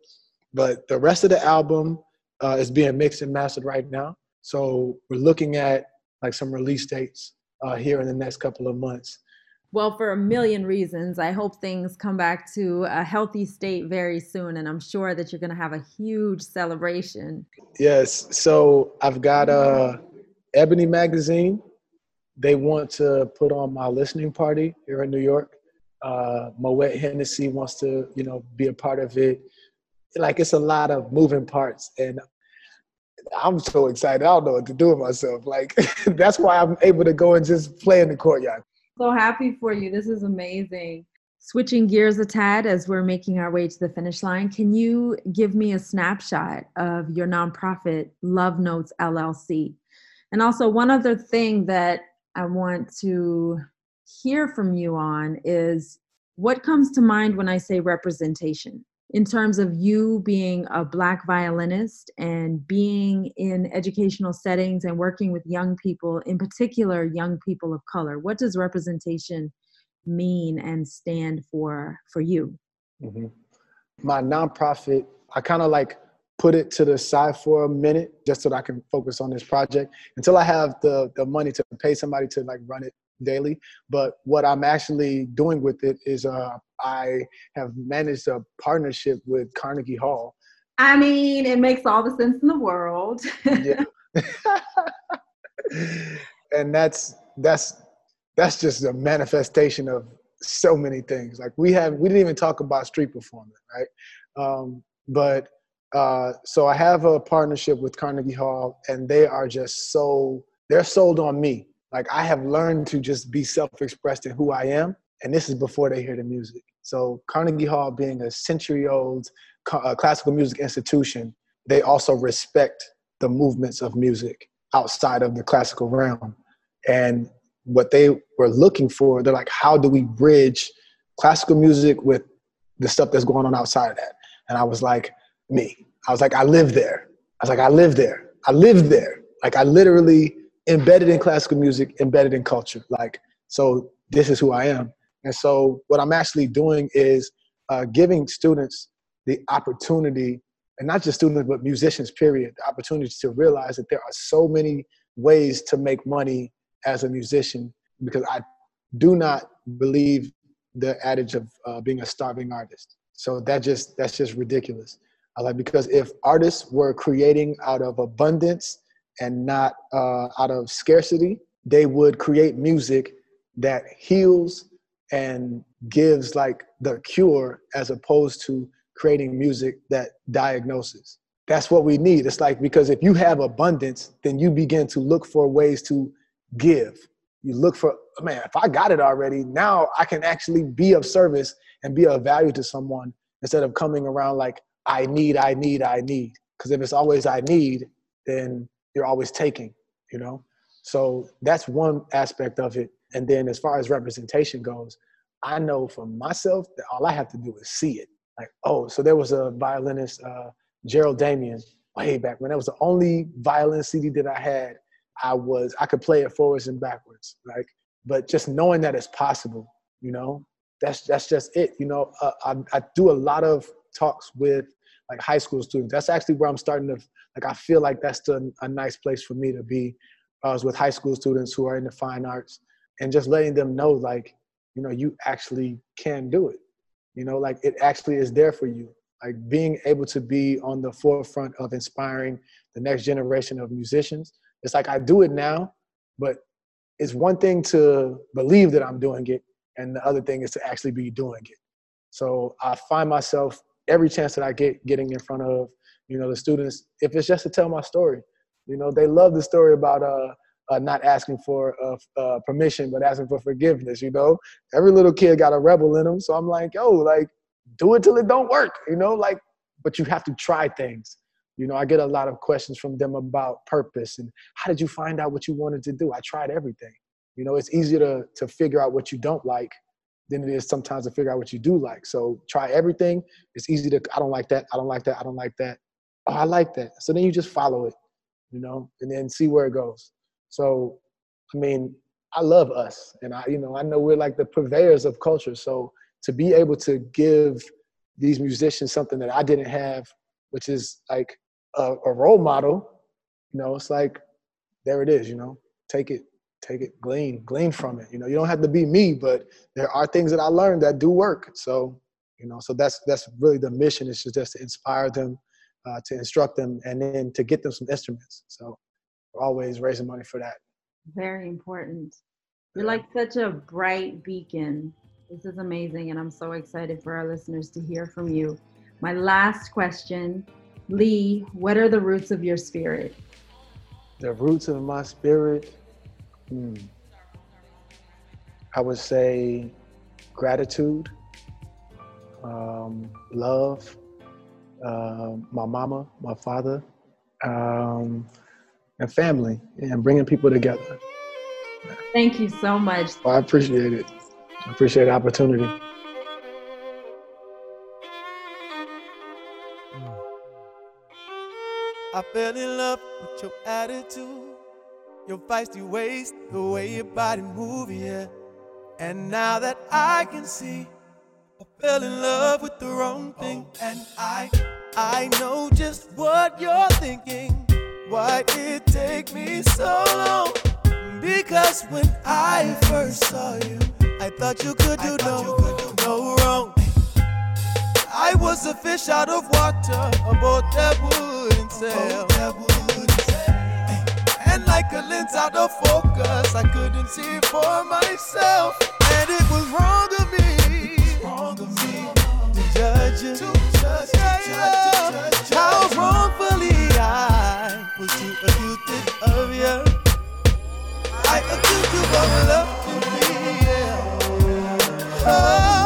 S2: But the rest of the album uh, is being mixed and mastered right now. So we're looking at like some release dates uh, here in the next couple of months
S1: well, for a million reasons. I hope things come back to a healthy state very soon, and I'm sure that you're going to have a huge celebration.
S2: Yes. So I've got a uh, Ebony magazine they want to put on my listening party here in New York. Uh, Moet Hennessy wants to, you know, be a part of it. Like it's a lot of moving parts, and I'm so excited. I don't know what to do with myself. Like that's why I'm able to go and just play in the courtyard.
S1: So happy for you. This is amazing. Switching gears a tad as we're making our way to the finish line, can you give me a snapshot of your nonprofit Love Notes LLC? And also, one other thing that I want to hear from you on is what comes to mind when I say representation? in terms of you being a black violinist and being in educational settings and working with young people in particular young people of color what does representation mean and stand for for you
S2: mm-hmm. my nonprofit i kind of like put it to the side for a minute just so that i can focus on this project until i have the the money to pay somebody to like run it daily. But what I'm actually doing with it is uh, I have managed a partnership with Carnegie Hall.
S1: I mean, it makes all the sense in the world. yeah.
S2: and that's that's that's just a manifestation of so many things. Like we have, we didn't even talk about street performing, right? Um, but uh, so I have a partnership with Carnegie Hall, and they are just so they're sold on me like I have learned to just be self-expressed in who I am, and this is before they hear the music. So Carnegie Hall, being a century-old uh, classical music institution, they also respect the movements of music outside of the classical realm. And what they were looking for, they're like, how do we bridge classical music with the stuff that's going on outside of that? And I was like, me. I was like, I live there. I was like, I live there. I live there. Like I literally embedded in classical music, embedded in culture. Like, so this is who I am. And so what I'm actually doing is uh, giving students the opportunity, and not just students, but musicians, period, the opportunity to realize that there are so many ways to make money as a musician because I do not believe the adage of uh, being a starving artist. So that just that's just ridiculous. I like because if artists were creating out of abundance and not uh, out of scarcity, they would create music that heals and gives like the cure as opposed to creating music that diagnoses. That's what we need. It's like because if you have abundance, then you begin to look for ways to give. You look for, man, if I got it already, now I can actually be of service and be of value to someone instead of coming around like, I need, I need, I need. Because if it's always I need, then you're always taking, you know? So that's one aspect of it. And then as far as representation goes, I know for myself that all I have to do is see it. Like, oh, so there was a violinist, uh, Gerald Damien, way back when that was the only violin CD that I had. I was I could play it forwards and backwards, like. But just knowing that it's possible, you know, that's that's just it. You know, uh, I, I do a lot of talks with like high school students. That's actually where I'm starting to like. I feel like that's the, a nice place for me to be. Uh, I was with high school students who are in the fine arts, and just letting them know like, you know, you actually can do it. You know, like it actually is there for you. Like being able to be on the forefront of inspiring the next generation of musicians. It's like I do it now, but it's one thing to believe that I'm doing it, and the other thing is to actually be doing it. So I find myself every chance that I get getting in front of, you know, the students, if it's just to tell my story, you know, they love the story about uh, uh not asking for uh, uh, permission, but asking for forgiveness, you know, every little kid got a rebel in them. So I'm like, yo, like, do it till it don't work, you know, like, but you have to try things. You know, I get a lot of questions from them about purpose and how did you find out what you wanted to do? I tried everything. You know, it's easier to, to figure out what you don't like than it is sometimes to figure out what you do like. So try everything. It's easy to, I don't like that. I don't like that. I don't like that. Oh, I like that. So then you just follow it, you know, and then see where it goes. So, I mean, I love us and I, you know, I know we're like the purveyors of culture. So to be able to give these musicians something that I didn't have, which is like a, a role model, you know, it's like, there it is, you know, take it, take it, glean, glean from it. You know, you don't have to be me, but there are things that I learned that do work. So, you know, so that's that's really the mission is just to inspire them, uh, to instruct them, and then to get them some instruments. So, we're always raising money for that.
S1: Very important. You're like such a bright beacon. This is amazing, and I'm so excited for our listeners to hear from you. My last question, Lee, what are the roots of your spirit?
S2: The roots of my spirit, hmm. I would say gratitude, um, love, uh, my mama, my father, um, and family, and bringing people together.
S1: Thank you so much.
S2: Well, I appreciate it. I appreciate the opportunity.
S3: I fell in love with your attitude, your feisty ways, the way your body move, yeah. And now that I can see, I fell in love with the wrong thing, and I, I know just what you're thinking. Why it take me so long? Because when I first saw you, I thought you could do, no, could do no wrong. I was a fish out of water, a boat that wouldn't sail. Like a lens out of focus, I couldn't see for myself. And it was wrong of me, wrong of me to judge you, to judge, yeah, yeah. How wrongfully I was too accused of you. I accuse you of love to me, yeah. Oh,